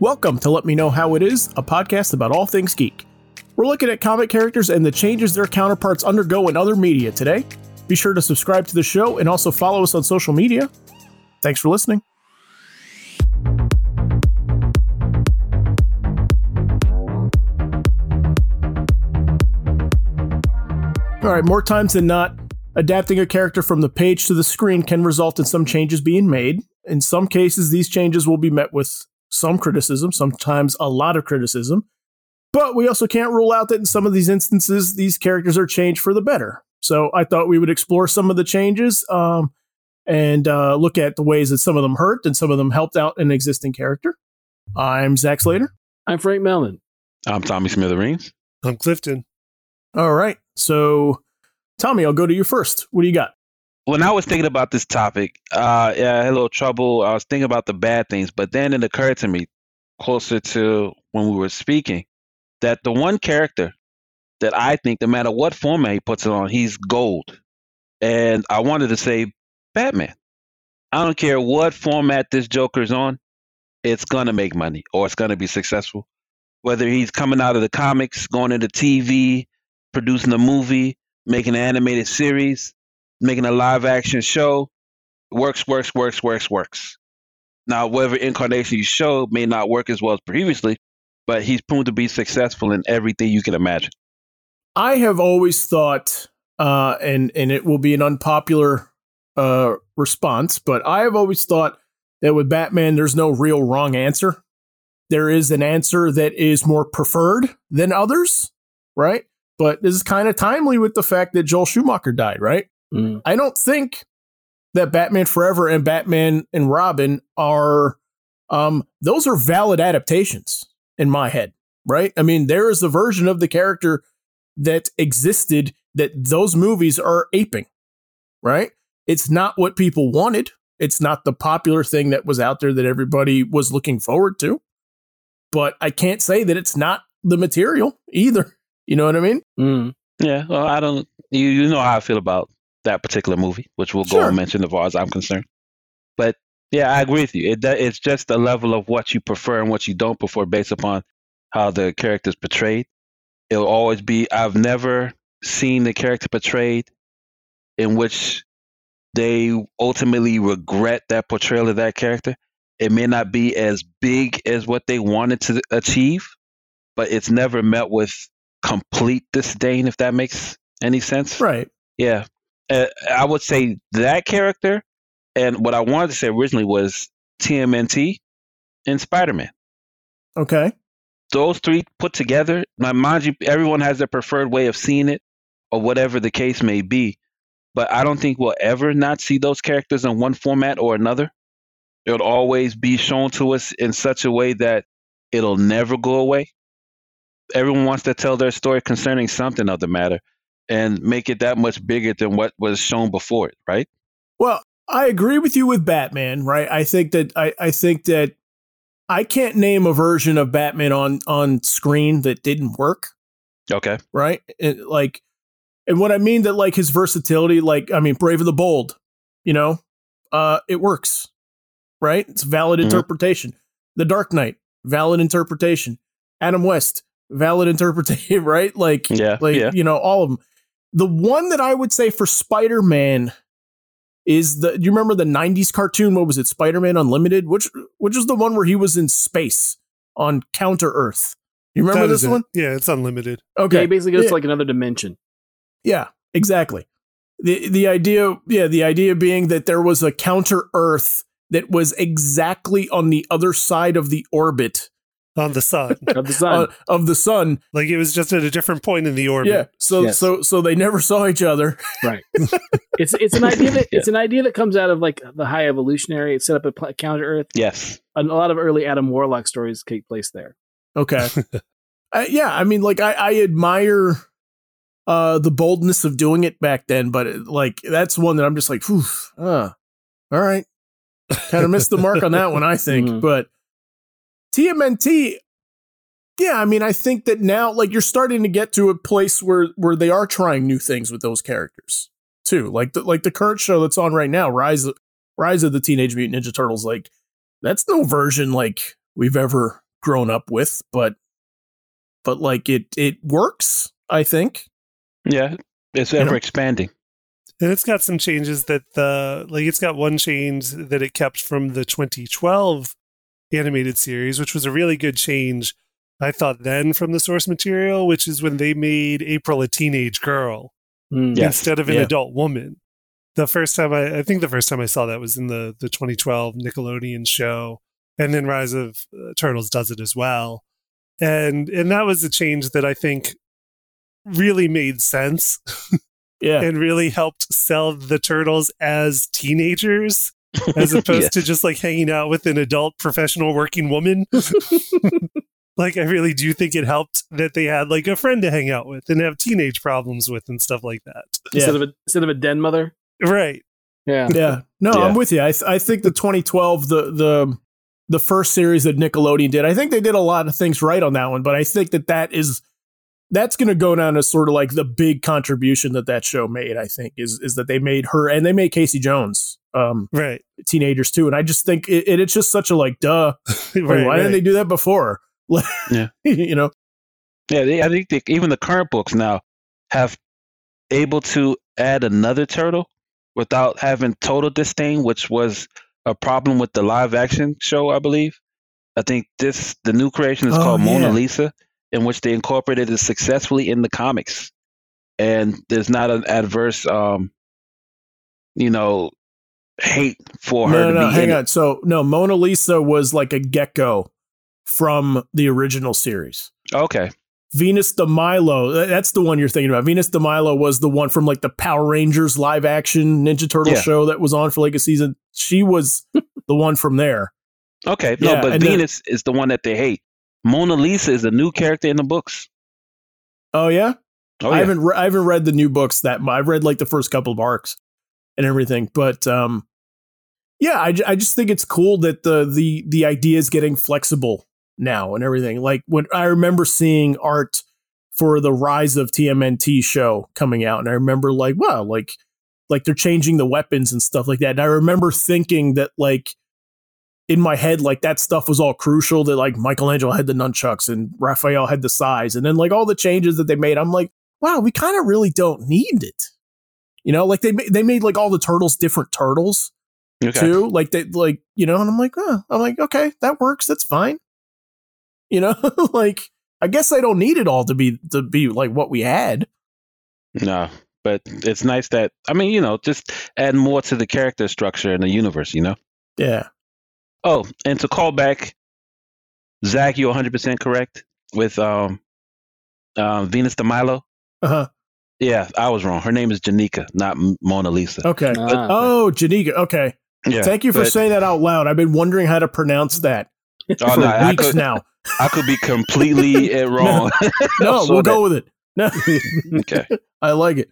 Welcome to Let Me Know How It Is, a podcast about all things geek. We're looking at comic characters and the changes their counterparts undergo in other media today. Be sure to subscribe to the show and also follow us on social media. Thanks for listening. All right, more times than not, adapting a character from the page to the screen can result in some changes being made. In some cases, these changes will be met with some criticism, sometimes a lot of criticism. But we also can't rule out that in some of these instances, these characters are changed for the better. So I thought we would explore some of the changes um, and uh, look at the ways that some of them hurt and some of them helped out an existing character. I'm Zach Slater. I'm Frank Melman. I'm Tommy Smithereens. I'm Clifton. All right. So, Tommy, I'll go to you first. What do you got? When I was thinking about this topic, uh, yeah, I had a little trouble. I was thinking about the bad things, but then it occurred to me closer to when we were speaking that the one character that I think, no matter what format he puts it on, he's gold. And I wanted to say Batman. I don't care what format this Joker's on, it's gonna make money or it's gonna be successful. Whether he's coming out of the comics, going into TV, producing a movie, making an animated series, making a live action show, works, works, works, works, works. Now, whatever incarnation you show may not work as well as previously, but he's proven to be successful in everything you can imagine. I have always thought, uh, and and it will be an unpopular uh, response, but I have always thought that with Batman, there's no real wrong answer. There is an answer that is more preferred than others, right? But this is kind of timely with the fact that Joel Schumacher died, right? Mm. I don't think that Batman Forever and Batman and Robin are um those are valid adaptations in my head, right? I mean, there is a version of the character that existed that those movies are aping, right? It's not what people wanted. It's not the popular thing that was out there that everybody was looking forward to. But I can't say that it's not the material either. You know what I mean? Mm. Yeah, well, I don't. You you know how I feel about that particular movie, which we'll Sure. go and mention as far as I'm concerned. But yeah, I agree with you. It it's just the level of what you prefer and what you don't prefer based upon how the character's portrayed. It'll always be. I've never seen the character portrayed in which they ultimately regret that portrayal of that character. It may not be as big as what they wanted to achieve, but it's never met with complete disdain, if that makes any sense. Right. Yeah. Uh, I would say that character, and what I wanted to say originally was TMNT and Spider Man. Okay. Those three put together, now mind you, everyone has their preferred way of seeing it, or whatever the case may be. But I don't think we'll ever not see those characters in one format or another. It'll always be shown to us in such a way that it'll never go away. Everyone wants to tell their story concerning something of the matter and make it that much bigger than what was shown before it, right? Well, I agree with you with Batman, right? I think that I, I think that I can't name a version of Batman on on screen that didn't work, Okay. right? It, like, and what I mean that like his versatility, like I mean, Brave of the Bold, you know, uh, it works, right? It's valid Mhm. interpretation. The Dark Knight, valid interpretation. Adam West, valid interpretation, right? Like, Yeah. like yeah. you know, all of them. The one that I would say for Spider Man is the. Do you remember the '90s cartoon? What was it? Spider Man Unlimited, which which was the one where he was in space on Counter Earth. You remember That this is it. one? Yeah, it's unlimited. Okay, Yeah, he basically goes Yeah. to like another dimension. Yeah, exactly. The the idea, yeah, the idea being that there was a counter Earth that was exactly on the other side of the orbit On the sun. Of the sun. uh, of the sun. like it was just at a different point in the orbit. Yeah. So Yes. so so they never saw each other. right. It's it's an idea that it's an idea that comes out of like the high evolutionary. It set up a pl- counter Earth. Yes. and A lot of early Adam Warlock stories take place there. Okay. uh, yeah, I mean, like I, I admire uh the boldness of doing it back then, but it, like that's one that I'm just like, Phew, uh, all right, kind of missed the mark on that one, I think. Mhm. But TMNT, yeah, I mean, I think that now, like, you're starting to get to a place where where they are trying new things with those characters too, like the like the current show that's on right now, Rise of, Rise of the Teenage Mutant Ninja Turtles. Like, that's no version like we've ever grown up with, but but like it it works. I think. Yeah, it's You ever know? expanding. And it's got some changes that the like it's got one change that it kept from the 2012 animated series, which was a really good change. I thought then from the source material, which is when they made April a teenage girl Mm. Yes. instead of an Yeah. adult woman. The first time I, I think the first time I saw that was in the the 2012 Nickelodeon show, and then Rise of uh, Turtles does it as well, and and that was a change that I think really made sense Yeah. and really helped sell the turtles as teenagers as opposed Yeah. to just like hanging out with an adult professional working woman. like I really do think it helped that they had like a friend to hang out with and have teenage problems with and stuff like that. Instead of a instead of a den mother. Right. Yeah. yeah. No, Yeah. I'm with you. I th- I think the 2012 the the the first series that Nickelodeon did. I think they did a lot of things right on that one, but I think that that is that's going to go down as sort of like the big contribution that that show made. I think is is that they made her and they made Casey Jones um Right. teenagers too, and I just think it, it it's just such a like duh. Like, right. why didn't they do that before? Yeah. you know. Yeah, they, I think they, even the current books now have able to add another turtle without having total disdain, which was a problem with the live action show, I believe. I think this the new creation is Oh, called Mona. Lisa, in which they incorporated it successfully in the comics, and there's not an adverse, um, you know, hate for her No, to no, no, hang in it. on. So no, Mona Lisa was like a gecko from the original series. Okay, Venus de Milo, that's the one you're thinking about. Venus de Milo was the one from like the Power Rangers live action Ninja Turtle Yeah. show that was on for like a season. She was the one from there. okay, no, Yeah, but and then- Venus is the one that they hate. Mona Lisa is a new character in the books. Oh yeah, Oh I haven't re- I haven't read the new books that I've read like the first couple of arcs and everything, but um, yeah, I, I just think it's cool that the the the idea is getting flexible now and everything. Like when I remember seeing art for the Rise of TMNT show coming out, and I remember like wow, like like they're changing the weapons and stuff like that. And I remember thinking that like in my head, like that stuff was all crucial. That like Michelangelo had the nunchucks and Raphael had the sais, and then like all the changes that they made, I'm like, wow, we kind of really don't need it. You know, like they they made like all the turtles different turtles okay. too. Like they like you know, and I'm like, oh, I'm like, okay, that works. That's fine. You know, like I guess I don't need it all to be to be like what we had. No, but it's nice that I mean, you know, just add more to the character structure in the universe, you know. Yeah. Oh, and to call back, Zach, you're 100 percent correct with um, um, Venus de Milo. Uh huh. Yeah, I was wrong. Her name is Jennika, not Mona Lisa. Okay. Ah, Oh, Jennika. Okay. Yeah, Thank you for but- saying that out loud. I've been wondering how to pronounce that Oh, for no, I weeks could, now. I could be completely wrong. No, So we'll that- go with it. No, okay. I like it.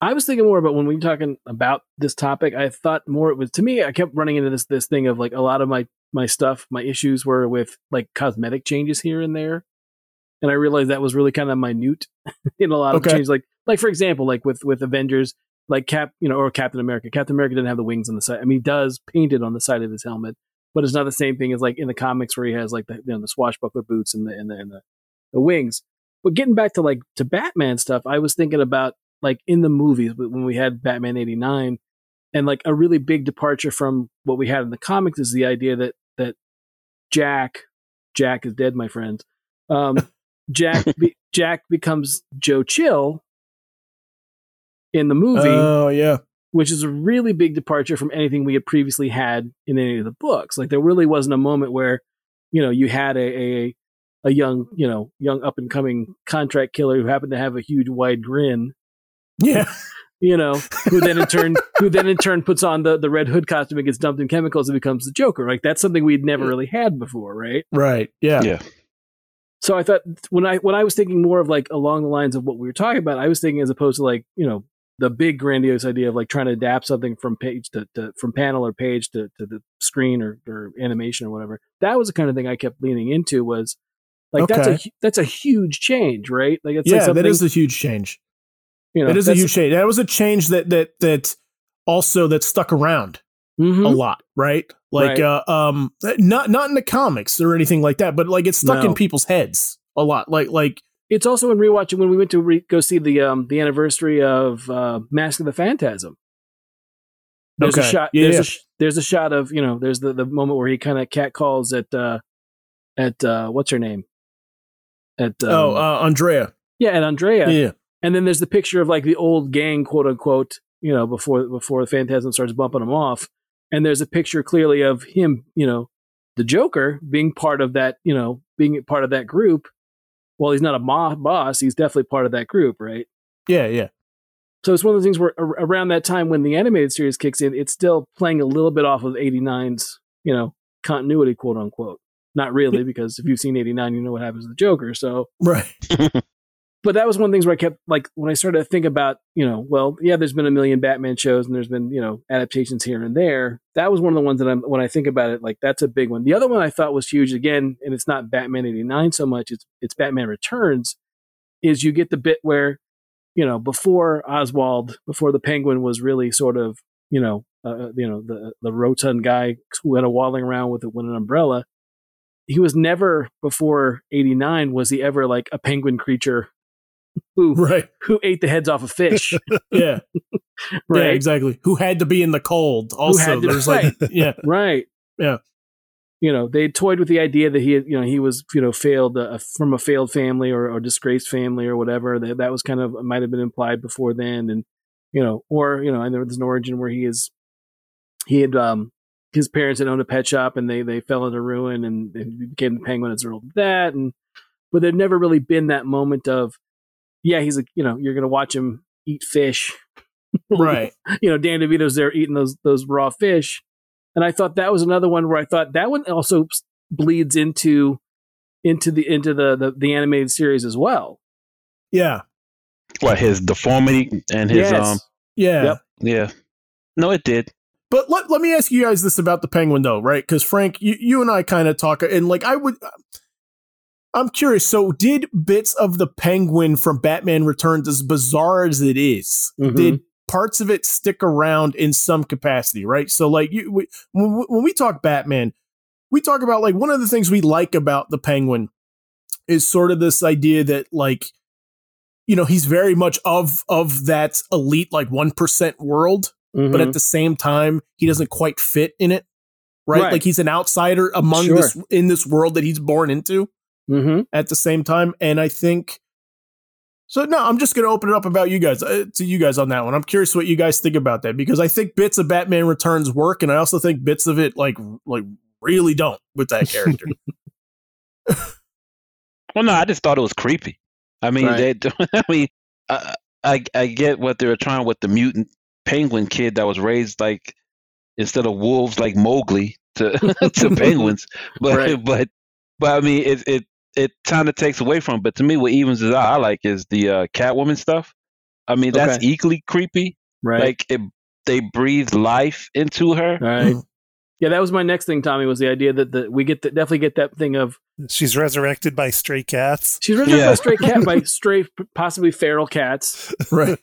I was thinking more about when we were talking about this topic. I thought more it was to me. I kept running into this this thing of like a lot of my my stuff, my issues were with like cosmetic changes here and there, and I realized that was really kind of minute in a lot of Okay. changes. Like like for example, like with with Avengers, like Cap, you know, or Captain America. Captain America didn't have the wings on the side. I mean, he does painted on the side of his helmet, but it's not the same thing as like in the comics where he has like the you know the swashbuckler boots and the and the and the, the wings. But getting back to like to Batman stuff, I was thinking about like in the movies when we had Batman 89 and like a really big departure from what we had in the comics is the idea that that Jack Jack is dead my friends um Jack be, Jack becomes Joe Chill in the movie Oh yeah. which is a really big departure from anything we had previously had in any of the books like there really wasn't a moment where you know you had a a, a young you know young up and coming contract killer who happened to have a huge wide grin Yeah. you know, who then in turn who then in turn puts on the, the red hood costume and gets dumped in chemicals and becomes the Joker. Like that's something we'd never really had before, right? Right. Yeah. Yeah. So I thought when I when I was thinking more of like along the lines of what we were talking about, I was thinking as opposed to like, you know, the big grandiose idea of like trying to adapt something from page to, to from panel or page to, to the screen or, or animation or whatever. That was the kind of thing I kept leaning into was like that's a that's a huge change, right? Like it's yeah, something, that is a huge change. you know, That is a huge change. That was a change that that that also that stuck around. Mhm. a lot, right? Like Right. uh um not not in the comics or anything like that, but like it's stuck in people's heads a lot. Like like It's also in rewatching when we went to re- go see the um the anniversary of uh, Mask of the Phantasm. There's a shot. Yeah, there's yeah. a sh- there's a shot of you know there's the, the moment where he kind of cat calls at uh at uh what's her name at um, oh uh Andrea. yeah at Andrea Yeah. and then there's the picture of like the old gang quote unquote you know before before the Phantasm starts bumping them off and there's a picture clearly of him you know the Joker being part of that you know being part of that group. Well, he's not a mo- boss. He's definitely part of that group, right? Yeah, yeah. So it's one of the things where ar- around that time when the animated series kicks in, it's still playing a little bit off of 89's, you know, continuity, quote unquote. Not really, because if you've seen 89, you know what happens to the Joker. So, Right. but that was one of the things where I kept, like, when I started to think about, you know, well, yeah, there's been a million Batman shows and there's been, you know, adaptations here and there. That was one of the ones that I'm, when I think about it, like, that's a big one. The other one I thought was huge, again, and it's not Batman 89 so much, it's, it's Batman Returns, is you get the bit where, you know, before Oswald, before the Penguin was really sort of, you know, uh, you know, the the rotund guy who had a walling around with, a, with an umbrella. He was never before '89. Was he ever like a penguin creature who Right. who ate the heads off of fish? Yeah. Yeah, right, exactly. Who had to be in the cold also. to- There's like yeah. right. Yeah. You know, they toyed with the idea that he, had, you know, he was, you know, failed uh, from a failed family or, or disgraced family or whatever. That that was kind of might have been implied before then, and you know, or you know, and there was an origin where he is, he had, um, his parents had owned a pet shop and they they fell into ruin and, and became the penguin as a result of that, and but there'd never really been that moment of, yeah, he's a, you know, you're gonna watch him eat fish, Right. you know, Dan DeVito's there eating those those raw fish, and I thought that was another one where I thought that one also bleeds into into the into the the, the animated series as well. Yeah. what his deformity and his yes. um Yeah. Yep. yeah. No, it did. But let, let me ask you guys this about the penguin though, right? Because Frank, you, you and I kind of talk and like I would I'm curious. So did bits of the penguin from Batman Returns as bizarre as it is, Mhm. did parts of it stick around in some capacity, right? So like you we, when, we talk Batman, we talk about like one of the things we like about the penguin is sort of this idea that like you know, he's very much of of that elite like 1% world but Mhm. at the same time he doesn't quite fit in it right, Right. like he's an outsider among Sure. this in this world that he's born into Mhm. at the same time and i think so no i'm just going to open it up about you guys uh, to you guys on that one i'm curious what you guys think about that because i think bits of batman returns work and i also think bits of it like like really don't with that character Well, no, I just thought it was creepy. I mean, Right. they. I mean, I, I I get what they were trying with the mutant penguin kid that was raised like instead of wolves like Mowgli to to penguins, but Right. but but I mean, it it it kind of takes away from. it. But to me, what evens it out, I like is the uh, Catwoman stuff. I mean, that's Okay. equally creepy. right. Like it, they breathe life into her. right. Yeah, that was my next thing, Tommy. Was the idea that the, we get the, definitely get that thing of She's resurrected by stray cats. she's resurrected Yeah. by stray cat by stray possibly feral cats, right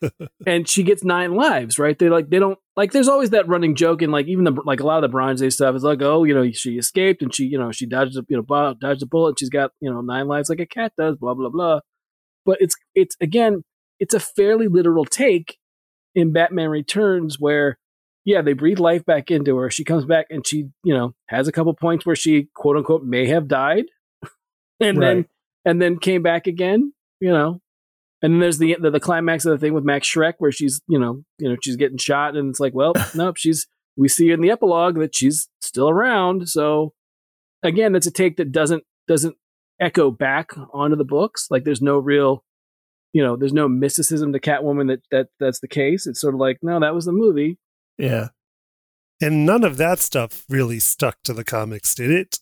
and she gets nine lives. Right? They like they don't like. There's always that running joke, and like even the like a lot of the Bronze Age stuff is like, oh, you know, she escaped and she you know she dodged a you know bo- dodged a bullet. And she's got you know nine lives like a cat does. Blah blah blah. But it's it's again it's a fairly literal take in Batman Returns where yeah, they breathe life back into her. She comes back and she, you know, has a couple points where she quote unquote may have died. And then and then came back again, you know. And then there's the, the the climax of the thing with Max Shreck where she's, you know, you know, she's getting shot and it's like, well, nope, she's we see in the epilogue that she's still around. So again, that's a take that doesn't doesn't echo back onto the books. Like there's no real you know, there's no mysticism to Catwoman that that that's the case. It's sort of like, no, that was the movie. yeah And none of that stuff really stuck to the comics, did it?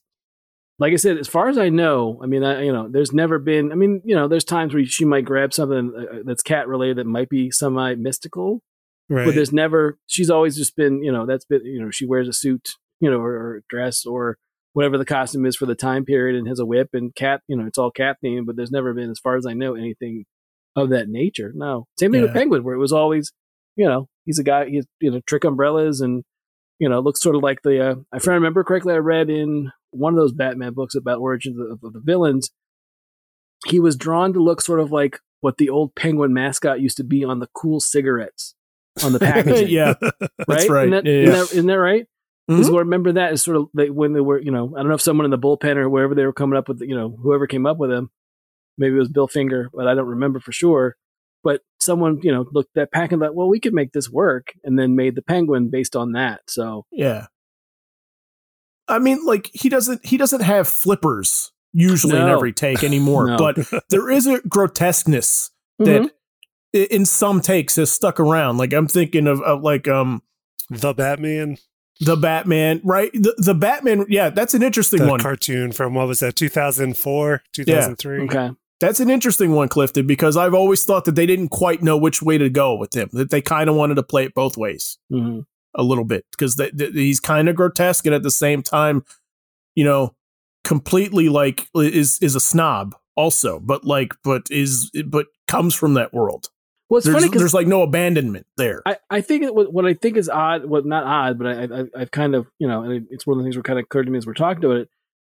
Like I said, as far as I know, I mean, I, you know, there's never been. I mean, you know, there's times where she might grab something uh, that's cat related that might be semi mystical, Right. but there's never. She's always just been, you know, that's been, you know, she wears a suit, you know, or, or dress or whatever the costume is for the time period, and has a whip and cat. You know, it's all cat themed, but there's never been, as far as I know, anything of that nature. No, same thing with Yeah. Penguin, where it was always, you know, he's a guy, he's you know, trick umbrellas and. you know, looks sort of like the. Uh, if I remember correctly, I read in one of those Batman books about origins of, of the villains. He was drawn to look sort of like what the old Penguin mascot used to be on the Kool cigarettes on the packaging. yeah, right? that's right. Isn't that, Yeah, isn't that, isn't that right? Because mm-hmm. what I remember that is sort of like when they were, you know, I don't know if someone in the bullpen or wherever they were coming up with, you know, whoever came up with them, maybe it was Bill Finger, but I don't remember for sure. But someone, you know, looked at Pack and thought, well, we could make this work, and then made the Penguin based on that. So Yeah. I mean, like he doesn't he doesn't have flippers usually in every take anymore, No. but there is a grotesqueness that i- in some takes has stuck around. Like I'm thinking of, of like um the Batman, the Batman, right? The the Batman, yeah, that's an interesting the one. cartoon from what was that, 2004, 2003? okay, That's an interesting one, Clifton, because I've always thought that they didn't quite know which way to go with him. That they kind of wanted to play it both ways. hmm a little bit because th- th- he's kind of grotesque and at the same time, you know, completely like is is a snob also, but like but is but comes from that world. well, it's There's, funny because there's like no abandonment there. I, I think it, what, what I think is odd, well, not odd, but I, I, I've kind of, you know, and it's one of the things that kind of occurred to me as we're talking about it.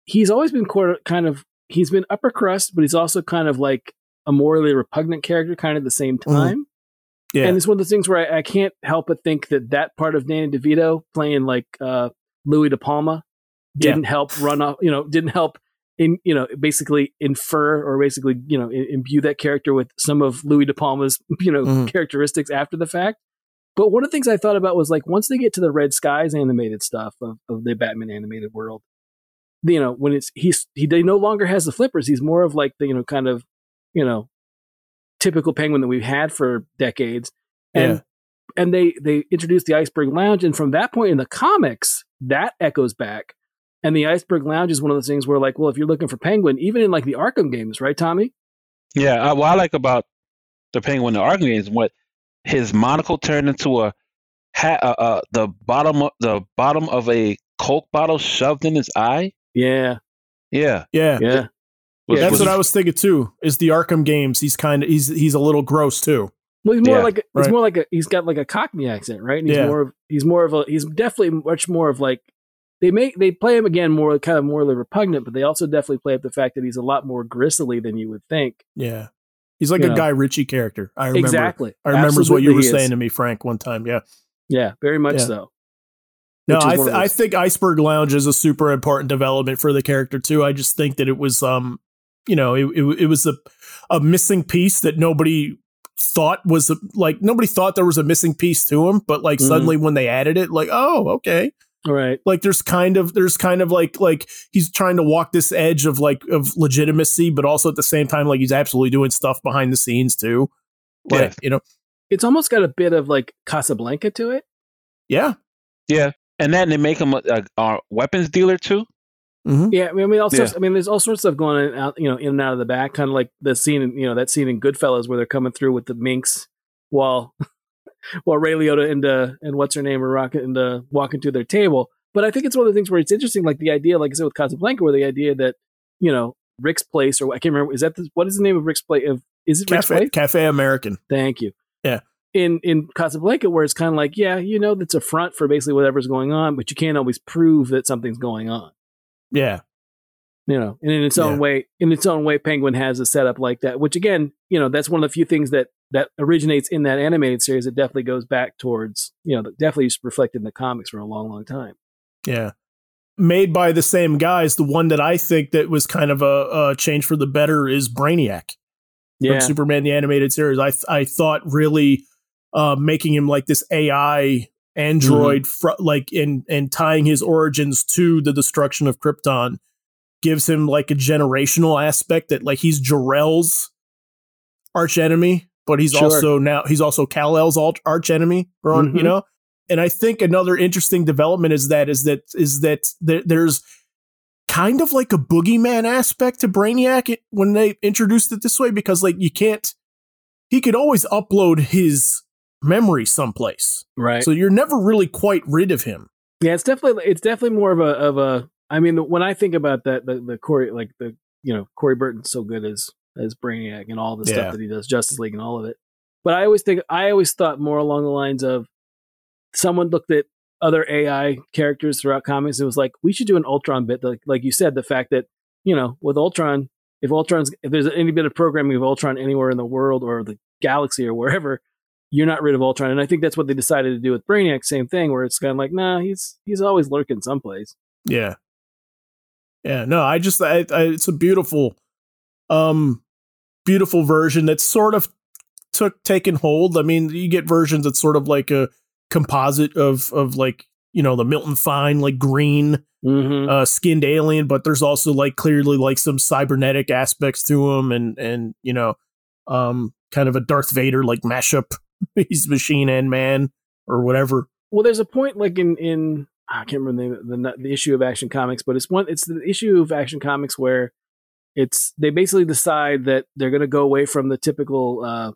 He's always been quite, kind of, he's been upper crust, but he's also kind of like a morally repugnant character, kind of at the same mm-hmm. time. Yeah, And it's one of those things where I, I can't help but think that that part of Danny DeVito playing like uh, Louis De Palma didn't help run off, you know, didn't help in, you know, basically infer or basically, you know, imbue that character with some of Louis De Palma's, you know, Mhm. characteristics after the fact. But one of the things I thought about was like once they get to the Red Skies animated stuff of, of the Batman animated world, you know, when it's he's he they no longer has the flippers. He's more of like the you know kind of you know typical penguin that we've had for decades. And Yeah. and they they introduced the Iceberg Lounge, and from that point in the comics, that echoes back. And the Iceberg Lounge is one of those things where, like, well, if you're looking for Penguin, even in like the Arkham games, right, Tommy? Yeah, I, what I like about the Penguin in the Arkham games what his monocle turned into a hat, uh, uh, the bottom of, the bottom of a Coke bottle shoved in his eye. Yeah, Yeah, yeah. yeah. Was- That's was- what I was thinking too. Is the Arkham games? He's kind of he's he's a little gross too. Well, he's more Yeah, like a, he's right. more like a he's got like a Cockney accent, right? And he's Yeah. more of he's more of a he's definitely much more of like they make they play him again more kind of morally repugnant, but they also definitely play up the fact that he's a lot more gristly than you would think. Yeah, he's like You a know. Guy Ritchie character. I remember. Exactly. I remember what you were saying to me, Frank, one time. Yeah. Yeah, very much Yeah. so. No, I, th- I think Iceberg Lounge is a super important development for the character too. I just think that it was, um, you know, it, it, it was a, a missing piece that nobody thought was a, like nobody thought there was a missing piece to him, but like Mhm. suddenly when they added it, like oh okay, All right. like there's kind of there's kind of like like he's trying to walk this edge of like of legitimacy, but also at the same time like he's absolutely doing stuff behind the scenes too. Like Yeah. you know, It's almost got a bit of like Casablanca to it. yeah, yeah, and then they make him a, a, a weapons dealer too. Hmm Yeah, I mean, I mean, all Yeah. sorts. I mean, there's all sorts of stuff going in, out, you know, in and out of the back, kind of like the scene, in, you know, that scene in Goodfellas where they're coming through with the minks while while Ray Liotta and uh, and what's her name are rocking and uh, walking to their table. But I think it's one of the things where it's interesting, like the idea, like I said with Casablanca, where the idea that you know Rick's Place, or I can't remember, is that the, what is the name of Rick's Place? Of is it Rick's Cafe Place? Cafe American. Thank you. Yeah. In in Casablanca, where it's kind of like, yeah, you know, that's a front for basically whatever's going on, but you can't always prove that something's going on. Yeah, You know, and in its own Yeah. way, in its own way, Penguin has a setup like that. Which again, you know, that's one of the few things that that originates in that animated series. It definitely goes back towards, you know, definitely reflected in the comics for a long, long time. Yeah. Made by the same guys. The one that I think that was kind of a, a change for the better is Brainiac Yeah, from Superman the animated series. I th- I thought really uh, making him like this AI android, Mm-hmm. fr- like and and tying his origins to the destruction of Krypton gives him like a generational aspect that like he's Jor-El's arch enemy, but he's Sure. also now he's also Kal El's al- arch enemy. Mhm. you know. And I think another interesting development is that is that is that there, there's kind of like a boogeyman aspect to Brainiac when they introduced it this way because like you can't he could always upload his memory someplace. right. So you're never really quite rid of him. Yeah, it's definitely it's definitely more of a of a. I mean, when I think about that, the the Corey like the you know Corey Burton's so good as as Brainiac and all the Yeah. stuff that he does, Justice League and all of it. But I always think I always thought more along the lines of someone looked at other AI characters throughout comics. and was like we should do an Ultron bit, like like you said, the fact that you know with Ultron, if Ultron's if there's any bit of programming of Ultron anywhere in the world or the galaxy or wherever, you're not rid of Ultron. And I think that's what they decided to do with Brainiac. Same thing, where it's kind of like, nah, he's he's always lurking someplace. Yeah. Yeah. No, I just I, I, it's a beautiful, um, beautiful version that's sort of took taken hold. I mean, you get versions that's sort of like a composite of of like you know the Milton Fine like green Mm-hmm. uh, skinned alien, but there's also like clearly like some cybernetic aspects to him, and and you know, um, kind of a Darth Vader like mashup. He's machine and man or whatever. well, there's a point like in in I can't remember the, the the issue of Action Comics, but it's one it's the issue of Action Comics where it's they basically decide that they're going to go away from the typical uh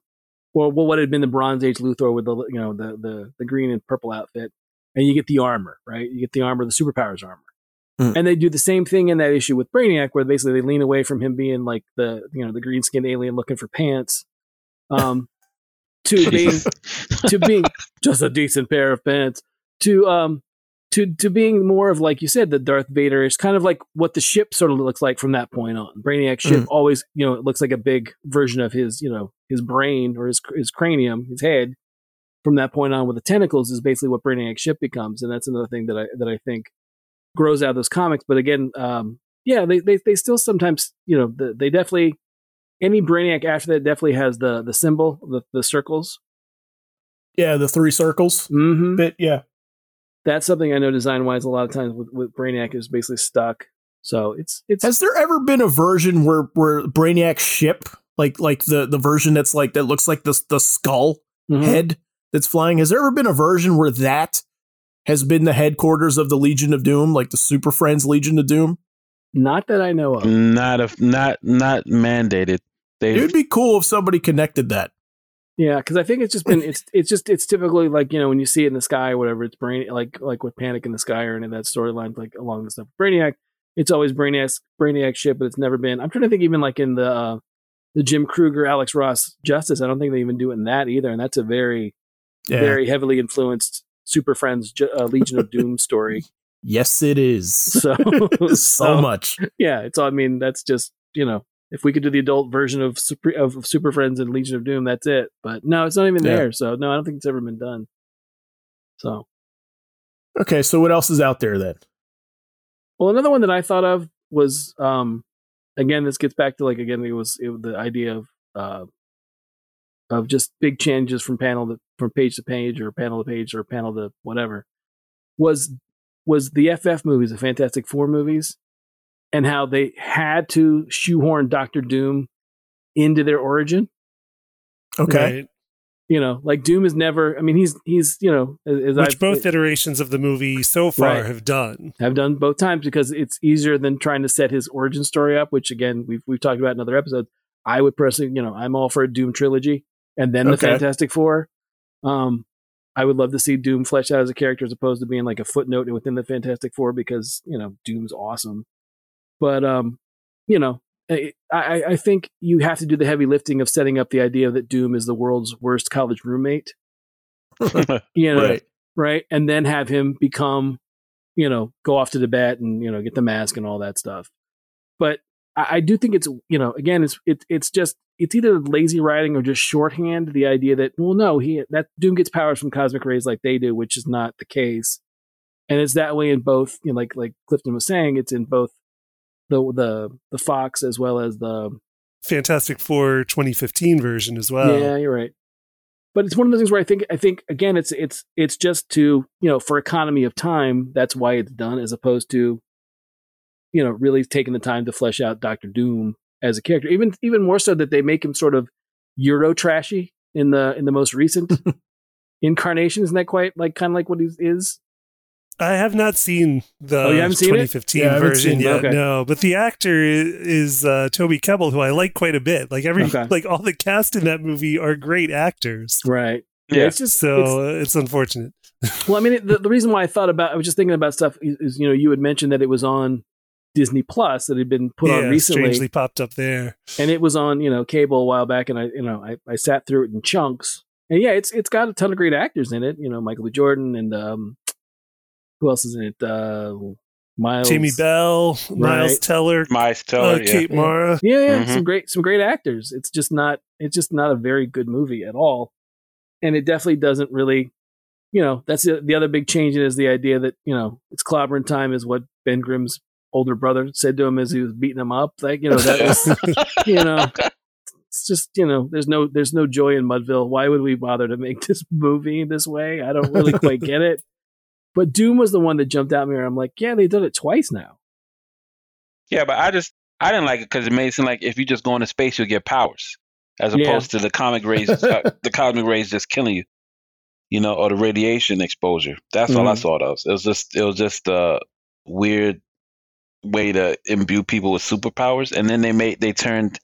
or well, what had been the Bronze Age Luthor with the you know the the the green and purple outfit, and you get the armor, right? You get the armor, the superpowers armor. Mm. And they do the same thing in that issue with Brainiac, where basically they lean away from him being like the you know the green skinned alien looking for pants, um, to being to being just a decent pair of pants to um to to being more of like you said the Darth Vader is kind of like what the ship sort of looks like from that point on. Brainiac ship Mm. always you know it looks like a big version of his you know his brain or his his cranium his head. From that point on, with the tentacles is basically what Brainiac ship becomes, and that's another thing that I that I think grows out of those comics. But again, um, yeah, they, they they still sometimes you know they definitely any Brainiac after that definitely has the the symbol the the circles. Yeah, the three circles Mm-hmm. bit. Yeah, That's something I know design wise. A lot of times with, with Brainiac is basically stuck. So it's it's Has there ever been a version where where Brainiac's ship, like like the the version that's like that looks like the the skull Mhm. head that's flying? Has there ever been a version where that has been the headquarters of the Legion of Doom, like the Super Friends Legion of Doom? not that I know of. not a, not not mandated. It They would be cool if somebody connected that. Yeah, because I think it's just been it's it's just it's typically like you know when you see it in the sky or whatever it's brain like like with Panic in the Sky or any of that storyline like along the stuff with Brainiac, it's always Brainiac Brainiac ship, but it's never been. I'm trying to think even like in the uh, the Jim Krueger Alex Ross Justice. I don't think they even do it in that either, and that's a very Yeah. very heavily influenced Super Friends uh, Legion of Doom story. yes, it is. So so so, much. yeah, it's all. I mean, that's just you know, if we could do the adult version of Super of Super Friends and Legion of Doom, that's it. But no, it's not even Yeah. there. So no, I don't think it's ever been done. So Okay, so what else is out there then? well, another one that I thought of was um, again, this gets back to like again, it was it, was the idea of uh, of just big changes from panel to from page to page or panel to page or panel to whatever was was the FF movies, the Fantastic Four movies, and how they had to shoehorn Doctor Doom into their origin. Okay. Right. You know, like Doom is never. I mean, he's he's you know, as Which I've, both iterations of the movie so far Right. have done. have done both times because it's easier than trying to set his origin story up, which again we've we've talked about in other episodes. I would personally, you know, I'm all for a Doom trilogy and then the Okay. Fantastic Four. Um, I would love to see Doom fleshed out as a character as opposed to being like a footnote within the Fantastic Four because you know Doom's awesome. But um, you know, I I, I think you have to do the heavy lifting of setting up the idea that Doom is the world's worst college roommate. You know, Right. right? And then have him become, you know, go off to the bat and you know get the mask and all that stuff. But I, I do think it's you know again it's it, it's just it's either lazy writing or just shorthand. The idea that well no he that Doom gets powers from cosmic rays like they do, which is not the case. And it's that way in both, you know, like like Clifton was saying, it's in both the the the Fox as well as the Fantastic Four 2015 version as well. yeah, you're right. But it's one of those things where I think I think again it's it's it's just to you know for economy of time that's why it's done as opposed to you know really taking the time to flesh out Doctor Doom as a character even even more so that they make him sort of Euro trashy in the in the most recent incarnation isn't that quite like kind of like what he is I have not seen the Oh, you haven't seen 2015 Yeah, version yet. Okay. No, but the actor is, uh, Toby Kebbell, who I like quite a bit. Like every, Okay. like all the cast in that movie are great actors. right Yeah. it's just So uh, it's unfortunate. Well, I mean, it- the, the reason why I thought about, I was just thinking about stuff is, is, you know, you had mentioned that it was on Disney Plus that had been put yeah, on recently, strangely popped up there. and it was on, you know, cable a while back, and I, you know, I, I sat through it in chunks, and yeah, it's it's got a ton of great actors in it, you know, Michael B. Jordan and um, who else is in it? Uh, Miles, Jamie Bell, Miles Teller, Miles uh, Teller, yeah. Kate Mara. Yeah, yeah, Mhm. some great, some great actors. It's just not, it's just not a very good movie at all, and it definitely doesn't really, you know, that's the, the other big change is the idea that you know it's clobbering time is what Ben Grimm's older brother said to him as he was beating him up. Like you know that was, you know, it's just you know there's no there's no joy in Mudville. Why would we bother to make this movie this way? I don't really quite get it. But Doom was the one that jumped out at me. Where I'm like, yeah, they've done it twice now. Yeah, but I just I didn't like it because it made it seem like if you just go into space, you'll get powers, as Yeah. opposed to the comic rays, uh, the cosmic rays just killing you, you know, or the radiation exposure. That's all I Mhm. saw. It was. It was just it was just a weird way to imbue people with superpowers, and then they made they turned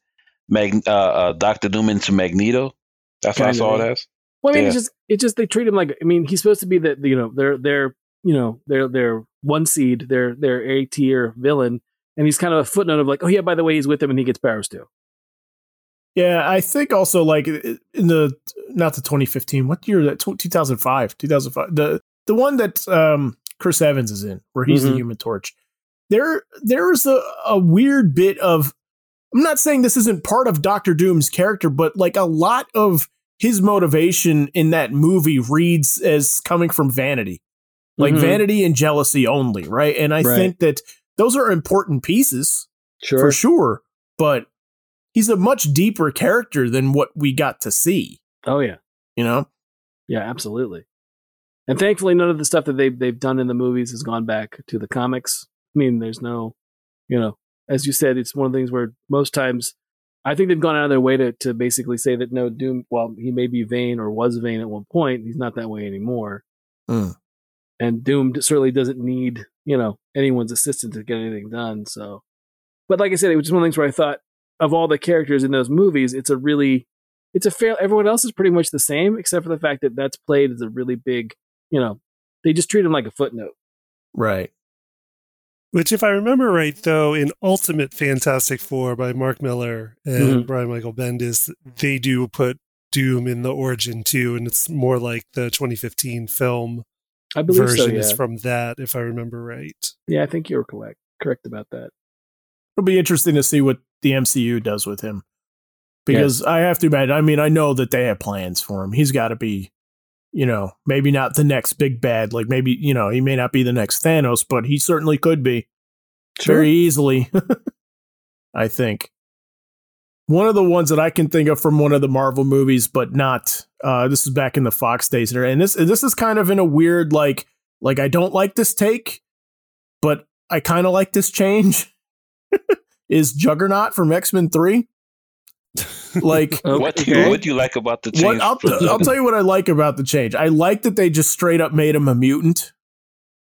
Mag, uh, uh, Doctor Doom into Magneto. That's what I saw it as. Well, I mean, Yeah. it's just it's just they treat him like I mean, he's supposed to be the the, you know they're they're you know they're they're one seed, they're they're A tier villain, and he's kind of a footnote of like, oh yeah, by the way, he's with him and he gets powers too. Yeah, I think also like in the not the 2015, what year that 2005, 2005. The the one that um Chris Evans is in where he's the Mhm. human torch. There there's a, a weird bit of I'm not saying this isn't part of Doctor Doom's character, but like a lot of his motivation in that movie reads as coming from vanity. Like Mhm. vanity and jealousy only, right? And I Right. think that those are important pieces Sure, for sure, but he's a much deeper character than what we got to see, Oh yeah, you know? yeah, absolutely. And thankfully, none of the stuff that they've they've done in the movies has gone back to the comics. I mean, there's no, you know, as you said, it's one of the things where most times I think they've gone out of their way to to basically say that no, Doom, well, he may be vain or was vain at one point, he's not that way anymore. Mm. And Doom certainly doesn't need you know anyone's assistance to get anything done. So, but like I said, it was just one of the things where I thought of all the characters in those movies, it's a really it's a fair. Everyone else is pretty much the same, except for the fact that that's played as a really big. You know, they just treat him like a footnote. Right. Which, if I remember right, though, in Ultimate Fantastic Four by Mark Millar and Mhm. Brian Michael Bendis, they do put Doom in the origin too, and it's more like the 2015 film I believe so. version Yeah, is from that, if I remember right. yeah, I think you're correct. Correct about that. It'll be interesting to see what the MCU does with him. Because I have to imagine, I mean, I know that they have plans for him. He's got to be, you know, maybe not the next big bad. Like maybe, you know, he may not be the next Thanos, but he certainly could be very easily. I think. One of the ones that I can think of from one of the Marvel movies, but not uh this is back in the Fox days. And this this is kind of in a weird like like I don't like this take, but I kind of like this change. is Juggernaut from X-Men 3? Like Okay. What do you what do you like about the change? what I'll, I'll tell you what I like about the change. I like that they just straight up made him a mutant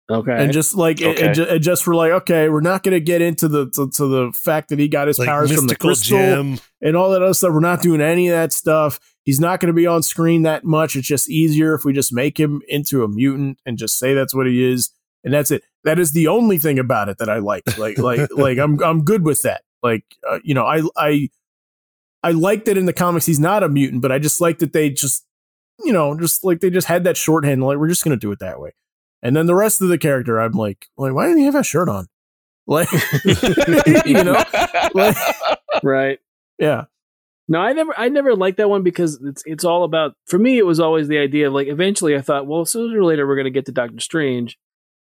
Okay. and just like it- Okay. it, ju- it just were like okay we're not going to get into the to, to the fact that he got his Like powers from the mystical crystal gem. and all that other stuff we're not doing any of that stuff he's not going to be on screen that much it's just easier if we just make him into a mutant and just say that's what he is and that's it that is the only thing about it that i like like like like i'm i'm good with that like uh, you know i i i like that in the comics he's not a mutant but i just like that they just you know just like they just had that shorthand like we're just going to do it that way and then the rest of the character i'm like like why didn't he have a shirt on like you know like right. yeah No, I never, I never liked that one because it's it's all about. For me, it was always the idea of like. Eventually, I thought, well, sooner or later, we're going to get to Doctor Strange,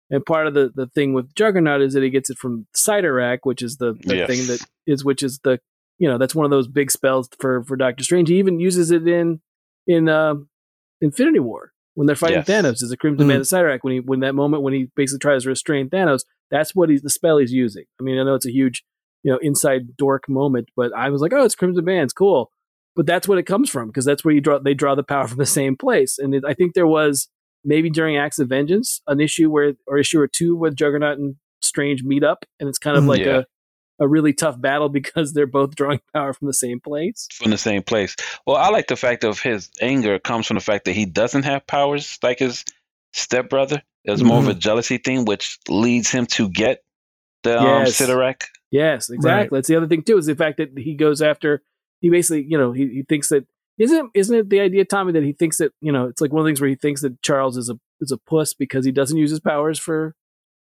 and part of the the thing with Juggernaut is that he gets it from Cyttorak, which is the, the Yes. thing that is, which is the, you know, that's one of those big spells for for Doctor Strange. He even uses it in in uh, Infinity War when they're fighting Yes. Thanos. Is a Crimson Mhm. Man of Cyttorak when he when that moment when he basically tries to restrain Thanos. That's what he's the spell he's using. I mean, I know it's a huge you know inside dork moment, but I was like, oh, it's Crimson Band's cool. But that's what it comes from because that's where you draw they draw the power from the same place. And it, I think there was maybe during Acts of Vengeance an issue where or issue or two with Juggernaut and Strange meet up, and it's kind of Mhm. like Yeah. a a really tough battle because they're both drawing power from the same place. from the same place. Well, I like the fact of his anger comes from the fact that he doesn't have powers like his stepbrother. It was more of a jealousy thing, which leads him to get the um, Yes. Cyttorak. Yes, exactly. That's the other thing too is the fact that he goes after. He basically, you know, he, he thinks that isn't isn't it the idea, Tommy, that he thinks that you know it's like one of the things where he thinks that Charles is a is a puss because he doesn't use his powers for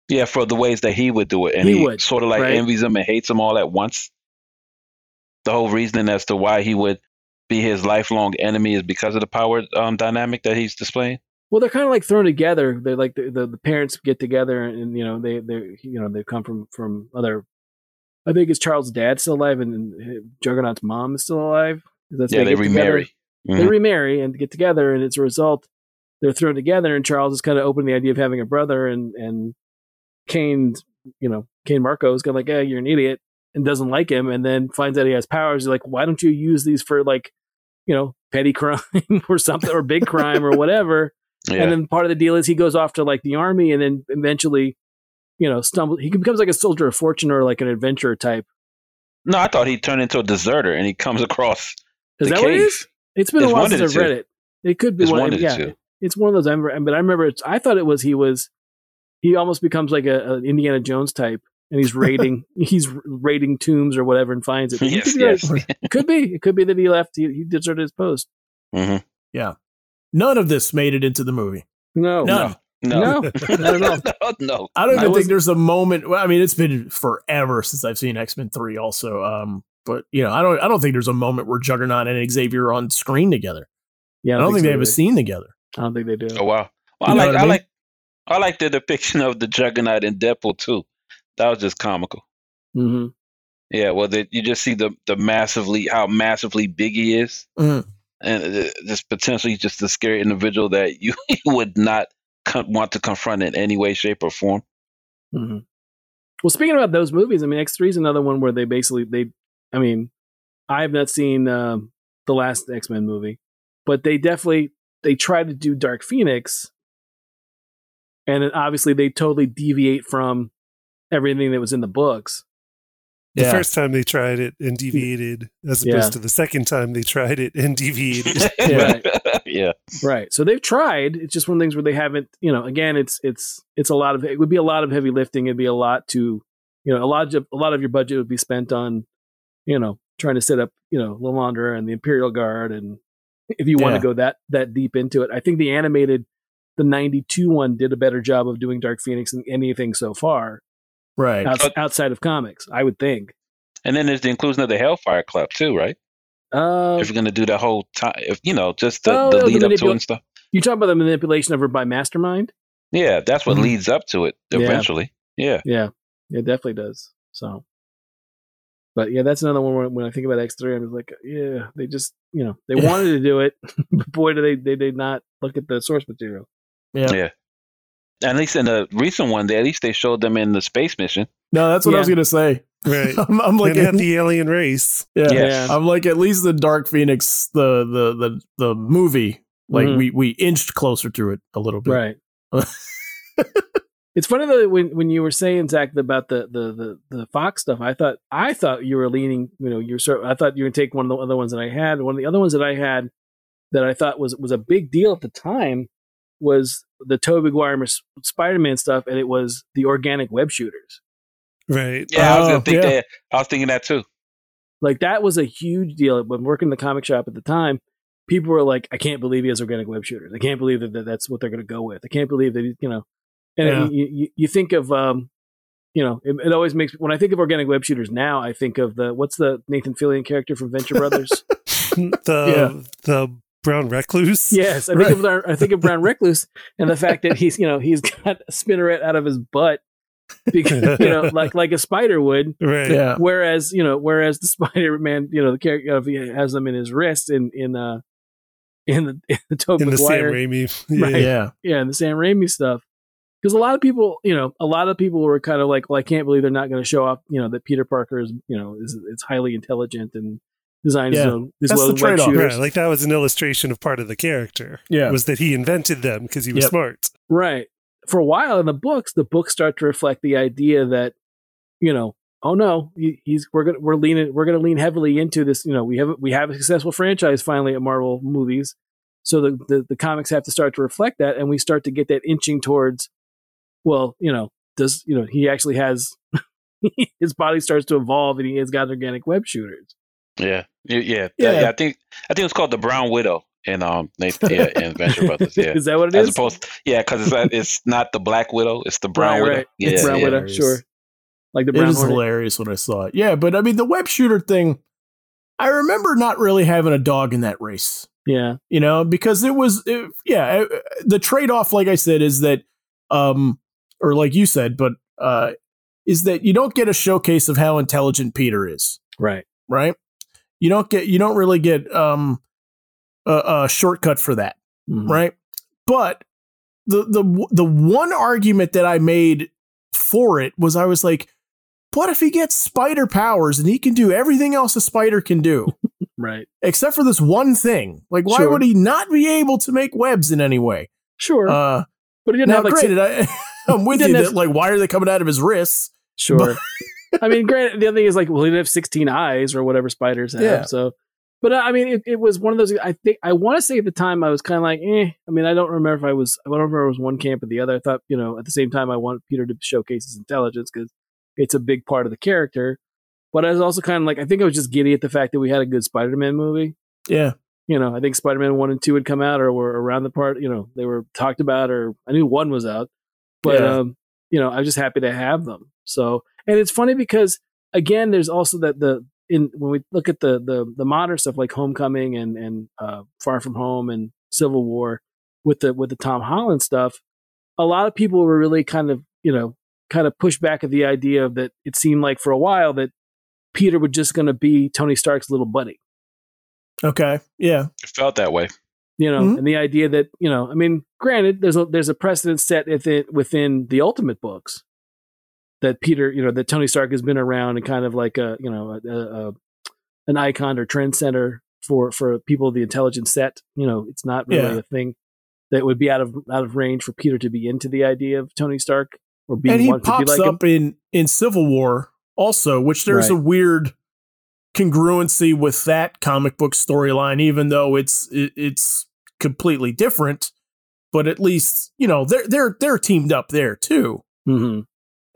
Yeah, for the ways that he would do it, and He he, would, sort of like right? envies him and hates him all at once. The whole reasoning as to why he would be his lifelong enemy is because of the power um, dynamic that he's displaying. Well, they're kind of like thrown together. They're like the, the, the parents get together, and you know they they you know they come from from other. I think it's Charles' dad still alive, and, and Juggernaut's mom is still alive. That's yeah, they together. remarry. They Mhm. remarry and get together, and as a result, they're thrown together. And Charles is kind of open to the idea of having a brother, and and Cain, you know, Cain Marko is kind of like, "Yeah, you're an idiot," and doesn't like him, and then finds out he has powers. He's like, "Why don't you use these for like, you know, petty crime or something, or big crime or whatever?" Yeah. And then part of the deal is he goes off to like the army and then eventually, you know, stumble. He becomes like a soldier of fortune or like an adventurer type. no, I thought he turned into a deserter, and he comes across Is the that what it cave. is? It's been It's a while since I've read it. It could be It's one. one of yeah, two. it's one of those. I remember, but I remember. It's, I thought it was he was. He almost becomes like a, a Indiana Jones type, and he's raiding. he's raiding tombs or whatever, and finds it. It yes, could be yes. right. It could be. It could be that he left. He, he deserted his post. hmm Yeah, None of this made it into the movie. No, None. No, no, not at all. no, no. I don't even was- think there's a moment. Well, I mean, it's been forever since I've seen X Men Three. Also, um, but you know, I don't. I don't think there's a moment where Juggernaut and Xavier are on screen together. Yeah, I don't think so they have a scene together. I don't think they do. Oh wow. Well, I like what I I, like I like the depiction of the Juggernaut in Deadpool too. That was just comical. hmm Yeah, well, the, you just see the the massively how massively big he is, Mhm. and uh, just potentially just a scary individual that you would not con- want to confront in any way, shape, or form. hmm Well, speaking about those movies, I mean, X three is another one where they basically they. I mean, I have not seen um, the last X Men movie, but they definitely they try to do Dark Phoenix, and then obviously they totally deviate from everything that was in the books. The Yeah. first time they tried it and deviated, as Yeah. opposed to the second time they tried it and deviated. Right. yeah, Right. So they've tried. It's just one of the things where they haven't. You know, again, it's it's it's a lot of it would be a lot of heavy lifting. It'd be a lot to, you know, a lot of a lot of your budget would be spent on, you know, trying to set up, you know, Lilandra and the Imperial Guard, and if you want to go that that deep into it, I think the animated, the '92 one did a better job of doing Dark Phoenix than anything so far Right. outs- Uh, outside of comics. I would think. and then there's the inclusion of the Hellfire Club too, right? Uh, if you're gonna do that whole time, if you know, just the, Oh, the the lead up to and stuff. you talk about the manipulation of her by Mastermind. Yeah, that's what Mhm. leads up to it eventually. Yeah, Yeah, it definitely does. So, but yeah, that's another one where when I think about X three, I'm just like, yeah, they just you know they wanted to do it, but boy, do they they did not look at the source material. Yeah. yeah. At least in the recent one, they at least they showed them in the space mission. No, that's what I was gonna say. right. I'm, I'm like, and had the alien race. yeah, Yes. I'm like, at least the Dark Phoenix, the the the the movie, like Mhm. we we inched closer to it a little bit. Right. it's funny though when when you were saying Zach about the the the the Fox stuff, I thought I thought you were leaning, you know, you're sort. I thought you would take one of the other ones that I had. One of the other ones that I had that I thought was was a big deal at the time was the Tobey Maguire Spider Man stuff, and it was the organic web shooters. Right. Yeah, I was Oh, gonna think yeah. that. I was thinking that too. Like that was a huge deal when working in the comic shop at the time. People were like, "I can't believe he has organic web shooters. I can't believe that, that that's what they're going to go with. I can't believe that he, you know." And Yeah. you, you you think of um, you know, it, it always makes when I think of organic web shooters now, I think of the what's the Nathan Fillion character from Venture Brothers? the the brown recluse. yes, I think Right. of the, I think of Brown Recluse and the fact that he's you know he's got a spinneret out of his butt because you know like like a spider would. Right. Yeah. Whereas you know, whereas the Spider Man, you know, the character if he has them in his wrist in in uh in the in the Tobey In the Sam Raimi. Yeah. Right. Yeah. yeah, and the Sam Raimi stuff. Because a lot of people, you know, a lot of people were kind of like, well, I can't believe they're not going to show off, you know, that Peter Parker is, you know, is is highly intelligent and designs Yeah. his own his That's the own web trade-off. shooters. Right. Like that was an illustration of part of the character. Yeah. Was that he invented them because he was Yep. smart. Right. For a while in the books, the books start to reflect the idea that, you know, oh no, he, he's we're gonna we're leaning we're gonna lean heavily into this. You know, we have we have a successful franchise finally at Marvel movies, so the the, the comics have to start to reflect that, and we start to get that inching towards, well, you know, does you know he actually has his body starts to evolve and he has got organic web shooters. Yeah, yeah, yeah. Yeah. yeah. I think I think it's called the Brown Widow in um Nathan, yeah in Venture Brothers. Yeah, Is that what it as is? opposed yeah because it's it's not the Black Widow, it's the Brown right, Widow. right. Yeah, it's Brown yeah. Widow, sure. Like the It Brown was Hornet. hilarious when I saw it. Yeah, but I mean, the web shooter thing, I remember not really having a dog in that race. Yeah, you know, because it was, it, yeah, uh, the trade off, like I said, is that, um, or like you said, but uh, is that you don't get a showcase of how intelligent Peter is, right. right? You don't get, you don't really get um, a, a shortcut for that, Mhm. right? But the the the one argument that I made for it was I was like, what if he gets spider powers and he can do everything else a spider can do? Right. except for this one thing. Like, why Sure. would he not be able to make webs in any way? Sure. Uh, but he didn't now, have like granted, I, I'm with you didn't that, have- like, why are they coming out of his wrists? Sure. I mean, granted, the other thing is like, well, he didn't have 16 eyes or whatever spiders have. Yeah. So, but uh, I mean, it, it was one of those. I think I want to say at the time I was kind of like, eh. I mean, I don't remember if I was. I don't remember if it was one camp or the other. I thought, you know, at the same time, I wanted Peter to showcase his intelligence because it's a big part of the character. But I was also kind of like, I think I was just giddy at the fact that we had a good Spider-Man movie. Yeah. You know, I think Spider-Man one and two had come out or were around the part. You know, they were talked about, or I knew one was out. But Yeah. um, you know, I'm just happy to have them. So, and it's funny because again, there's also that the in when we look at the the the modern stuff like Homecoming and and uh, Far From Home and Civil War with the with the Tom Holland stuff, a lot of people were really kind of you know kind of pushed back at the idea of that it seemed like for a while that Peter was just going to be Tony Stark's little buddy, Okay. Yeah. It felt that way. you know, Mhm. and the idea that you know, I mean, granted, there's a there's a precedent set within within the Ultimate books that Peter, you know, that Tony Stark has been around and kind of like a you know a, a, an icon or trend center for for people of the intelligence set. You know, it's not really Yeah. a thing that would be out of out of range for Peter to be into the idea of Tony Stark or being and he wanted to be pops like him. up in, in Civil War also, which there's Right. a weird congruency with that comic book storyline, even though it's it, it's completely different. But at least, you know, they're they're they're teamed up there too. Mhm.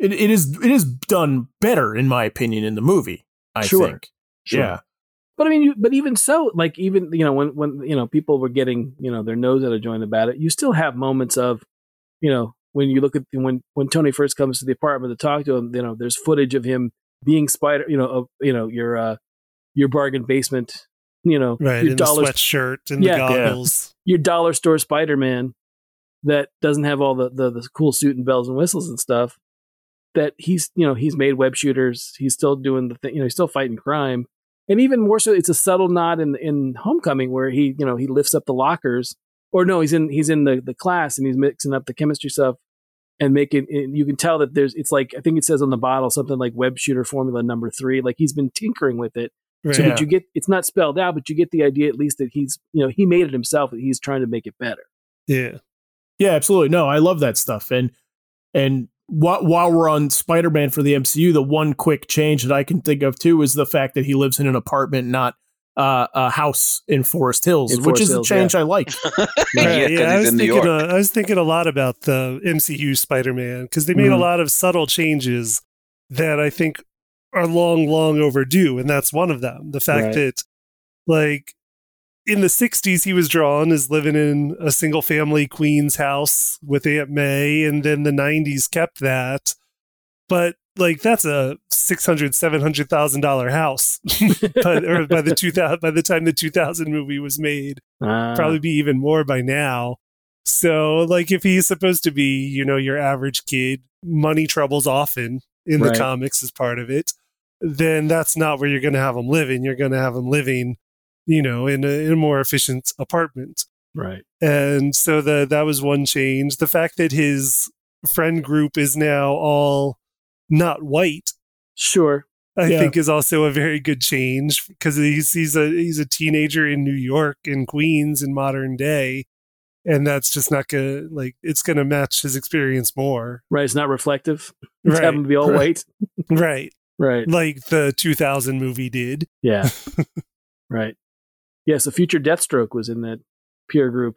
It, it is it is done better in my opinion in the movie. I Sure. think. Sure. Yeah. But I mean, you, but even so, like even you know when when you know people were getting you know their nose out of joint about it, you still have moments of, you know, when you look at when when Tony first comes to the apartment to talk to him, you know, there's footage of him being Spider, you know, of you know your uh your bargain basement, you know, Right, your in the dollar sweatshirt and Yeah. the Yeah. goggles. your dollar store Spider Man that doesn't have all the, the the cool suit and bells and whistles and stuff. That he's you know he's made web shooters. He's still doing the thing. You know he's still fighting crime, and even more so, it's a subtle nod in in Homecoming where he you know he lifts up the lockers, or no, he's in he's in the the class and he's mixing up the chemistry stuff and making. And you can tell that there's it's like I think it says on the bottle something like web shooter formula number three. Like he's been tinkering with it Right. so Yeah. that you get it's not spelled out, but you get the idea at least that he's you know he made it himself. That he's trying to make it better. Yeah. Yeah, absolutely. No, I love that stuff. And and while, while we're on Spider-Man for the MCU, the one quick change that I can think of too is the fact that he lives in an apartment, not uh, a house in Forest Hills, In which Forest is Hills, a change I like. Right, yeah, yeah, I was thinking. Uh, I was thinking a lot about the MCU Spider-Man because they made a Mhm. lot of subtle changes that I think are long, long overdue, and that's one of them. The fact Right. that, like, in the '60s, he was drawn as living in a single-family Queens house with Aunt May, and then the '90s kept that, but like that's a six hundred, seven hundred thousand dollar house, but or by the two thousand by the time the 2000 movie was made Uh, probably be even more by now. So, like, if he's supposed to be, you know, your average kid, money troubles often in Right. the comics is part of it, then that's not where you're going to have him living. You're going to have him living, you know, in a, in a more efficient apartment. right. And so the, that was one change. The fact that his friend group is now all not white Sure. I Yeah. think is also a very good change because he's he's a he's a teenager in New York in Queens in modern day, and that's just not gonna like it's gonna match his experience more. Right. It's not reflective. It's Right, having to be all white. right, Right. like the 2000 movie did. Yeah. right. Yes, the future Deathstroke was in that peer group.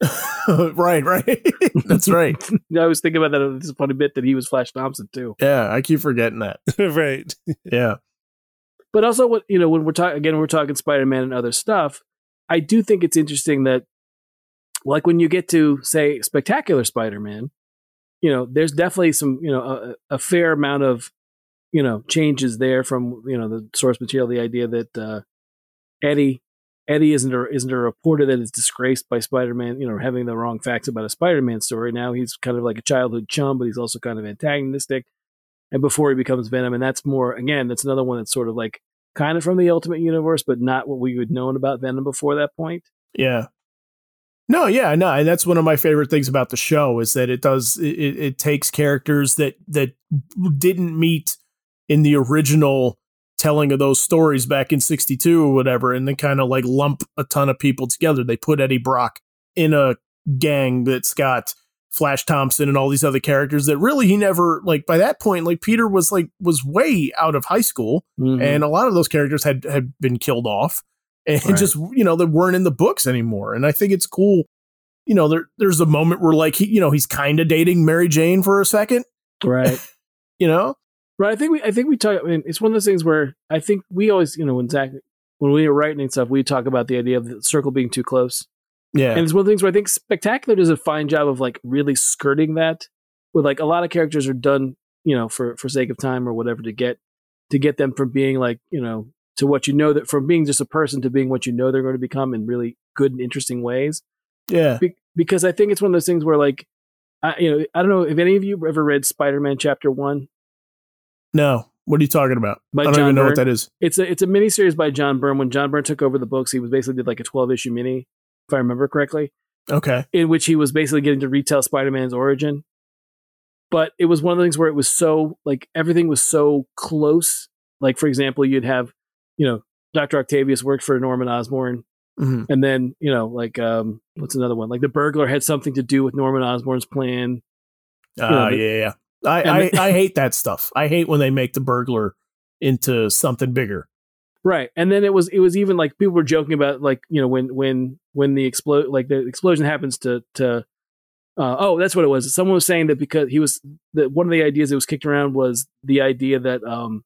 right, right. That's right. I was thinking about that. It's a funny bit that he was Flash Thompson too. Yeah, I keep forgetting that. right, Yeah. But also, what you know, when we're talking again, we're talking Spider-Man and other stuff, I do think it's interesting that, like, when you get to say Spectacular Spider-Man, you know, there's definitely some, you know, a, a fair amount of, you know, changes there from you know the source material. The idea that uh, Eddie Eddie isn't a, isn't a reporter that is disgraced by Spider-Man, you know, having the wrong facts about a Spider-Man story. Now he's kind of like a childhood chum, but he's also kind of antagonistic. And before he becomes Venom, and that's more again, that's another one that's sort of like kind of from the Ultimate Universe, but not what we would known about Venom before that point. Yeah. No, yeah, no, and that's one of my favorite things about the show is that it does it, it takes characters that that didn't meet in the original telling of those stories back in 62 or whatever and then kind of like lump a ton of people together they put eddie brock in a gang that's got flash thompson and all these other characters that really he never like by that point like peter was like was way out of high school mm-hmm. and a lot of those characters had had been killed off and right. just you know they weren't in the books anymore and i think it's cool you know there there's a moment where like he you know he's kind of dating mary jane for a second right you know Right. I think we I think we talk I mean, it's one of those things where I think we always, you know, when Zach when we were writing and stuff, we talk about the idea of the circle being too close. Yeah. And it's one of the things where I think Spectacular does a fine job of like really skirting that. Where like a lot of characters are done, you know, for for sake of time or whatever to get to get them from being like, you know, to what you know that from being just a person to being what you know they're going to become in really good and interesting ways. Yeah. Be- because I think it's one of those things where like I, you know, I don't know if any of you ever read Spider-Man chapter 1 no. What are you talking about? By I don't John even know Byrne. what that is. It's a it's a mini series by John Byrne. When John Byrne took over the books, he was basically did like a twelve issue mini, if I remember correctly. Okay. In which he was basically getting to retell Spider Man's origin. But it was one of the things where it was so like everything was so close. Like for example, you'd have, you know, Dr. Octavius worked for Norman Osborn. Mm-hmm. And then, you know, like um what's another one? Like the burglar had something to do with Norman Osborn's plan. Ah, uh, yeah, yeah. I, I, I hate that stuff. I hate when they make the burglar into something bigger. Right. And then it was it was even like people were joking about like, you know, when when when the explode like the explosion happens to to uh, oh, that's what it was. Someone was saying that because he was that one of the ideas that was kicked around was the idea that um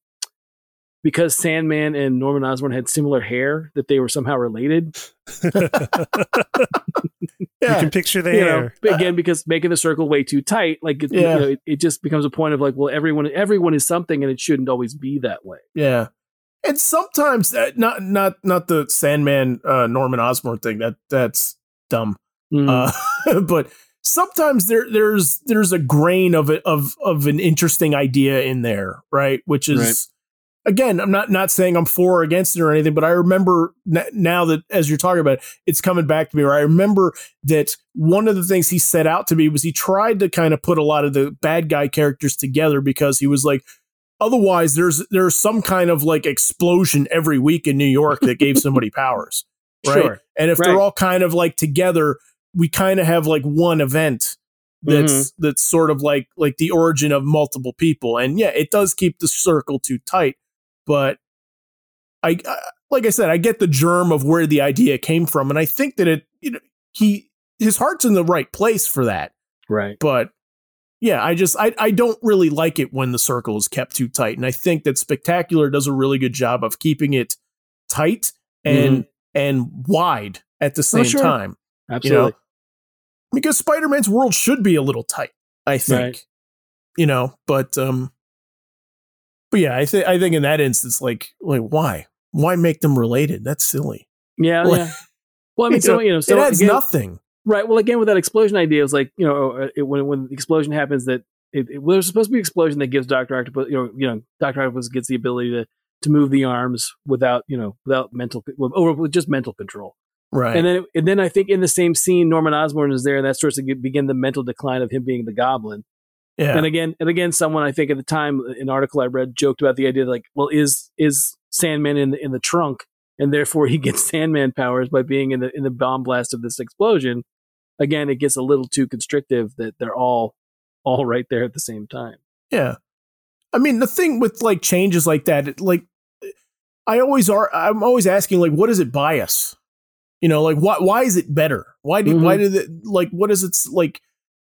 because Sandman and Norman Osborn had similar hair, that they were somehow related. yeah. You can picture the you hair. Know, again, because making the circle way too tight, like it, yeah. you know, it, it, just becomes a point of like, well, everyone everyone is something, and it shouldn't always be that way. Yeah, and sometimes that, not not not the Sandman uh, Norman Osborn thing. That that's dumb. Mm. Uh, but sometimes there there's there's a grain of it of of an interesting idea in there, right? Which is. Right again, I'm not not saying I'm for or against it or anything, but I remember n- now that as you're talking about it, it's coming back to me. Where I remember that one of the things he set out to be was he tried to kind of put a lot of the bad guy characters together because he was like, otherwise there's there's some kind of like explosion every week in New York that gave somebody powers, right? Sure. And if right. they're all kind of like together, we kind of have like one event that's mm-hmm. that's sort of like like the origin of multiple people and yeah it does keep the circle too tight but I, I like I said, I get the germ of where the idea came from, and I think that it, you know, he his heart's in the right place for that. Right. But yeah, I just I I don't really like it when the circle is kept too tight, and I think that Spectacular does a really good job of keeping it tight and mm-hmm. and wide at the same oh, sure. time. Absolutely. You know? Because Spider-Man's world should be a little tight, I think. Right. You know, but um but yeah, I think I think in that instance, like like why why make them related? That's silly. Yeah, like, yeah. Well, I mean, so you know, so it adds again, nothing. Right. Well, again, with that explosion idea, it's like you know, uh, it, when when the explosion happens, that it, it, well, there's supposed to be an explosion that gives Doctor Octopus, you know, you know, Doctor Octopus gets the ability to to move the arms without you know without mental or with just mental control. Right. And then and then I think in the same scene, Norman Osborn is there, and that starts to get, begin the mental decline of him being the Goblin. Yeah. And again, and again, someone I think at the time, an article I read joked about the idea like, well, is is Sandman in the in the trunk, and therefore he gets Sandman powers by being in the in the bomb blast of this explosion. Again, it gets a little too constrictive that they're all all right there at the same time. Yeah, I mean the thing with like changes like that, it, like I always are, I'm always asking like, what is it bias? You know, like why why is it better? Why do mm-hmm. why did it like what is it like?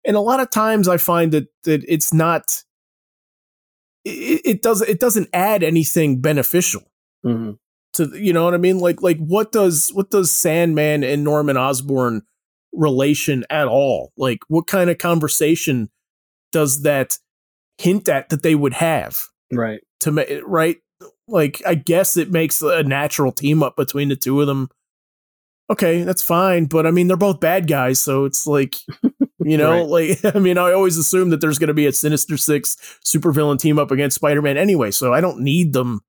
And a lot of times I find that that it's not it, it does it doesn't add anything beneficial. Mhm. to you know what I mean? Like like what does what does Sandman and Norman Osborn relation at all? Like what kind of conversation does that hint at that they would have Right. to make right? Like I guess it makes a natural team up between the two of them. Okay, that's fine, but I mean they're both bad guys, so it's like you know, like I mean I always assume that there's going to be a Sinister Six supervillain team up against Spider-Man anyway, so I don't need them.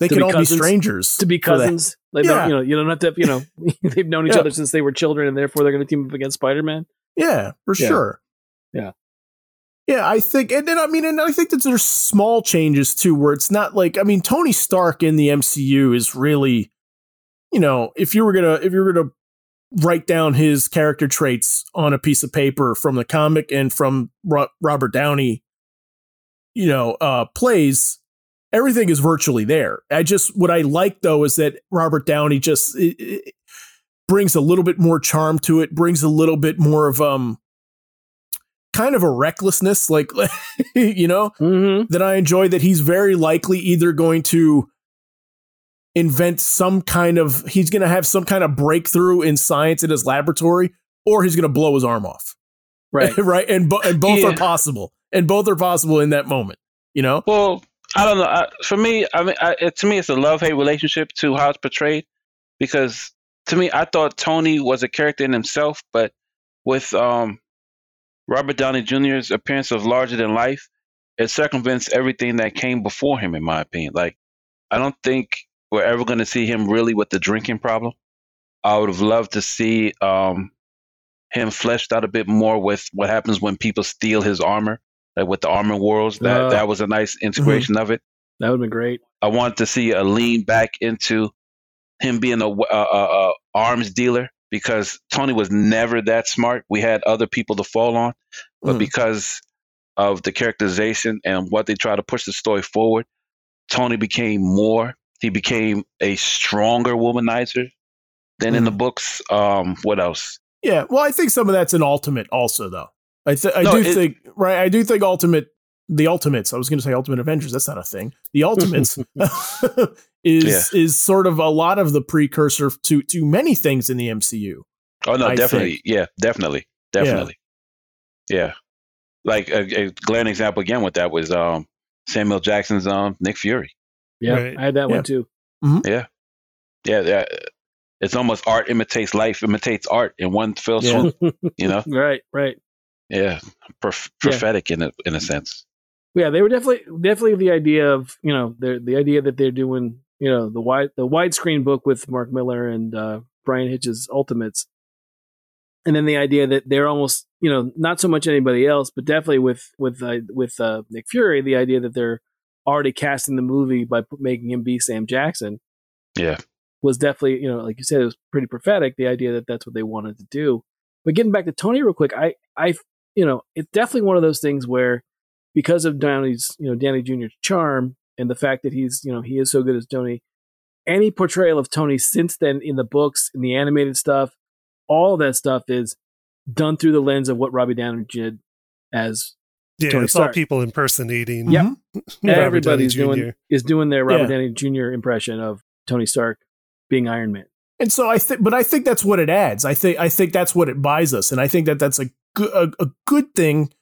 They To can all cousins- be strangers To be cousins, like Yeah. you know, you don't have to. You know, they've known each Yeah. other since they were children, and therefore they're going to team up against Spider Man. Yeah, for Yeah. sure. Yeah. Yeah, I think, and then I mean, and I think that there's small changes too, where it's not like, I mean, Tony Stark in the MCU is really, you know, if you were gonna, if you were gonna write down his character traits on a piece of paper from the comic and from Ro- Robert Downey, you know, uh, plays, everything is virtually there. I just, what I like though is that Robert Downey just it, it brings a little bit more charm to it, brings a little bit more of, um, kind of a recklessness, like, you know, Mm-hmm. that I enjoy that he's very likely either going to invent some kind of he's going to have some kind of breakthrough in science in his laboratory or he's going to blow his arm off. Right. right? And bo- and both Yeah. are possible. And both are possible in that moment, you know? Well, I don't know. I, for me, I mean, I, it, to me, it's a love hate relationship to how it's portrayed. Because to me, I thought Tony was a character in himself, but with um, Robert Downey Jr.'s appearance of larger than life, it circumvents everything that came before him. In my opinion, like I don't think we're ever going to see him really with the drinking problem. I would have loved to see um, him fleshed out a bit more with what happens when people steal his armor, like with the Armor Wars. That Uh, that was a nice integration of it. That would have been great. I wanted to see a lean back into him being a, a, a, a arms dealer because Tony was never that smart. We had other people to fall on, but Mm. because of the characterization and what they try to push the story forward, Tony became more. He became a stronger womanizer than in the books. Um, what else? Yeah. Well, I think some of that's an ultimate also though. I th- I No, do it- think right I do think ultimate the ultimates. I was going to say ultimate avengers, that's not a thing. The ultimates is is sort of a lot of the precursor to to many things in the MCU. Oh no, I definitely, think. yeah, definitely, definitely, yeah. Like a, a glaring example again with that was um, Samuel Jackson's um, Nick Fury. Yeah, Right. I had that Yeah. one too. Yeah, yeah. yeah. It's almost art imitates life, imitates art in one fell Yeah. swoop. You know, right, right. yeah, Prof- Yeah. prophetic in a in a sense. Yeah, they were definitely definitely the idea of you know the the idea that they're doing you know the wide the widescreen book with Mark Millar and uh, Bryan Hitch's Ultimates, and then the idea that they're almost you know not so much anybody else, but definitely with with uh, with uh, Nick Fury, the idea that they're already casting the movie by making him be Sam Jackson Yeah, was definitely you know like you said it was pretty prophetic. The idea that that's what they wanted to do. But getting back to Tony real quick, I I you know it's definitely one of those things where because of Downey's you know Downey Jr.'s charm and the fact that he's you know he is so good as Tony, any portrayal of Tony since then in the books in the animated stuff, all that stuff is done through the lens of what Robbie Downey did as Yeah, Tony it's all Stark. people impersonating. Yep. Mhm. Robert everybody's doing is doing their Robert Yeah. Downey Jr. impression of Tony Stark being Iron Man. And so I think, but I think that's what it adds. I think I think that's what it buys us, and I think that that's a good a, a good thing.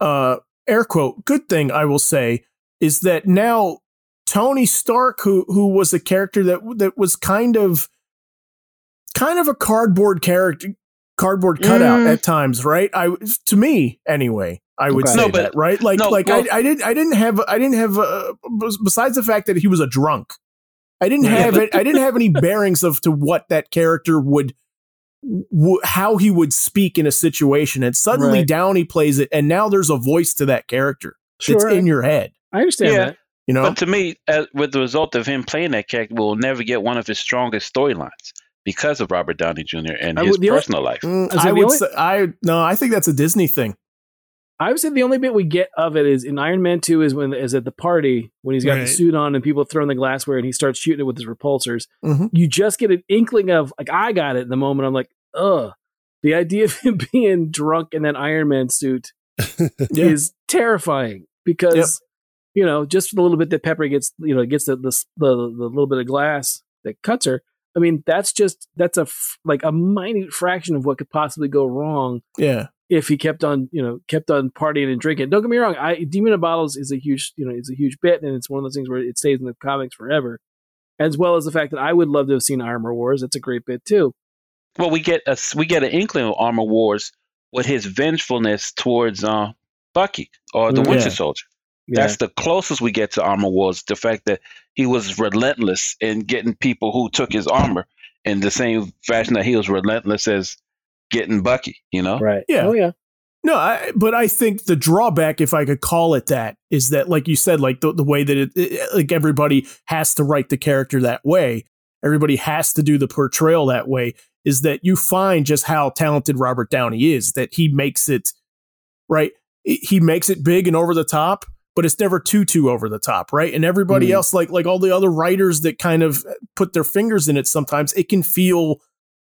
Uh, air quote good thing I will say is that now Tony Stark, who who was a character that that was kind of kind of a cardboard character, cardboard cutout Mm. at times, right? I to me anyway. I would Okay. say No, but- that, right? Like, no, like well- I, I didn't, I didn't have, I didn't have. Uh, besides the fact that he was a drunk, I didn't have it. I didn't have any bearings of to what that character would, w- how he would speak in a situation. And suddenly Right. Downey plays it, and now there's a voice to that character Sure, that's in your head. I understand Yeah. that. You know, but to me, as, with the result of him playing that character, we'll never get one of his strongest storylines because of Robert Downey Jr. and I his would- the only- personal life. Mm, I I would only- say, I no, I think that's a Disney thing. I would say the only bit we get of it is in Iron Man Two is when is at the party when he's got the suit on and people throwing the glassware and he starts shooting it with his repulsors. Mhm. You just get an inkling of like I got it in the moment. I'm like, ugh. The idea of him being drunk in that Iron Man suit Yeah. is terrifying because you know, just the little bit that Pepper gets, you know, gets the the the, the little bit of glass that cuts her. I mean, that's just that's a f- like a minute fraction of what could possibly go wrong Yeah. if he kept on, you know, kept on partying and drinking. Don't get me wrong, I Demon in Bottles is a huge, you know, is a huge bit, and it's one of those things where it stays in the comics forever. As well as the fact that I would love to have seen Armor Wars. That's a great bit too. Well, we get a we get an inkling of Armor Wars with his vengefulness towards uh, Bucky or the Mm. Winter Soldier. Yeah. That's the closest we get to Armor Wars. The fact that he was relentless in getting people who took his armor in the same fashion that he was relentless as getting Bucky. You know, right. Yeah. Oh yeah. No, I, but I think the drawback, if I could call it that, is that, like you said, like the, the way that it, it, like everybody has to write the character that way, everybody has to do the portrayal that way, is that you find just how talented Robert Downey is, that he makes it, right? He makes it big and over the top, but it's never too, too over the top, right? And everybody Mhm. else, like, like all the other writers that kind of put their fingers in it, sometimes it can feel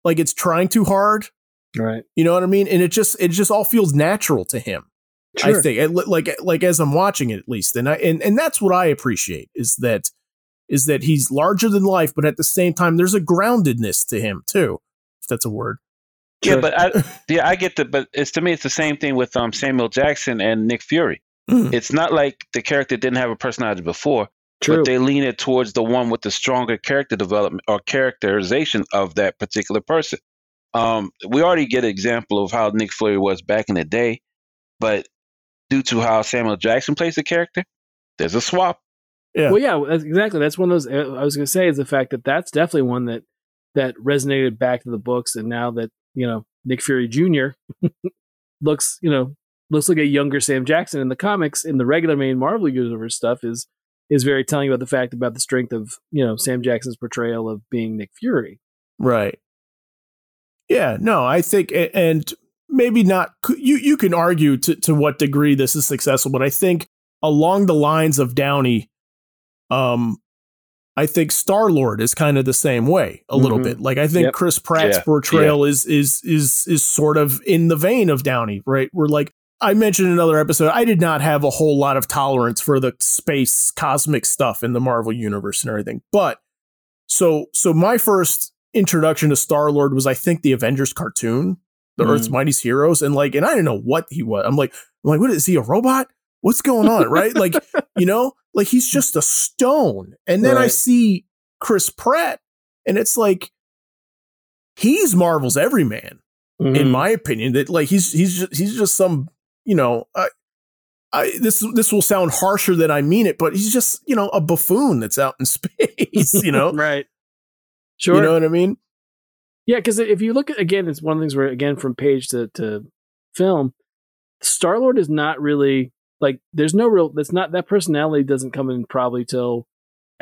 like it's trying too hard. Right. You know what I mean? And it just it just all feels natural to him. I think It- like like as I'm watching it at least, and I and and that's what I appreciate is that is that he's larger than life, but at the same time there's a groundedness to him too, if that's a word. Yeah, but I yeah I get the but it's to me it's the same thing with um Samuel Jackson and Nick Fury. Mm. It's not like the character didn't have a personality before, True. but they lean it towards the one with the stronger character development or characterization of that particular person. Um, we already get an example of how Nick Fury was back in the day, but due to how Samuel Jackson plays the character, there's a swap. Yeah. Well, yeah, that's, exactly. That's one of those. uh, I was going to say is the fact that that's definitely one that that resonated back to the books, and now that you know Nick Fury Jr. looks, you know, looks like a younger Sam Jackson in the comics. In the regular main Marvel universe stuff is is very telling about the fact about the strength of you know Sam Jackson's portrayal of being Nick Fury. Right. Yeah, no, I think and maybe not you you can argue to to what degree this is successful, but I think along the lines of Downey um I think Star Lord is kind of the same way a little Mhm. bit. Like I think Yep. Chris Pratt's Yeah, portrayal is is is is sort of in the vein of Downey, right? We're like I mentioned another episode, I did not have a whole lot of tolerance for the space cosmic stuff in the Marvel universe and everything. But so so my first introduction to Star Lord was I think the Avengers cartoon, the Mm. Earth's Mightiest Heroes, and like and I didn't know what he was. I'm like I'm like what is he a robot? What's going on, right? Like you know, like he's just a stone. And then I see Chris Pratt, and it's like he's Marvel's everyman Mm-hmm. in my opinion. That like he's he's just, he's just some you know. I, I, this this will sound harsher than I mean it, but he's just you know a buffoon that's out in space. You know, right? Sure. you know what I mean? Yeah, because if you look at again, it's one of the things where again from page to to film, Star Lord is not really like there's no real that's not that personality doesn't come in probably till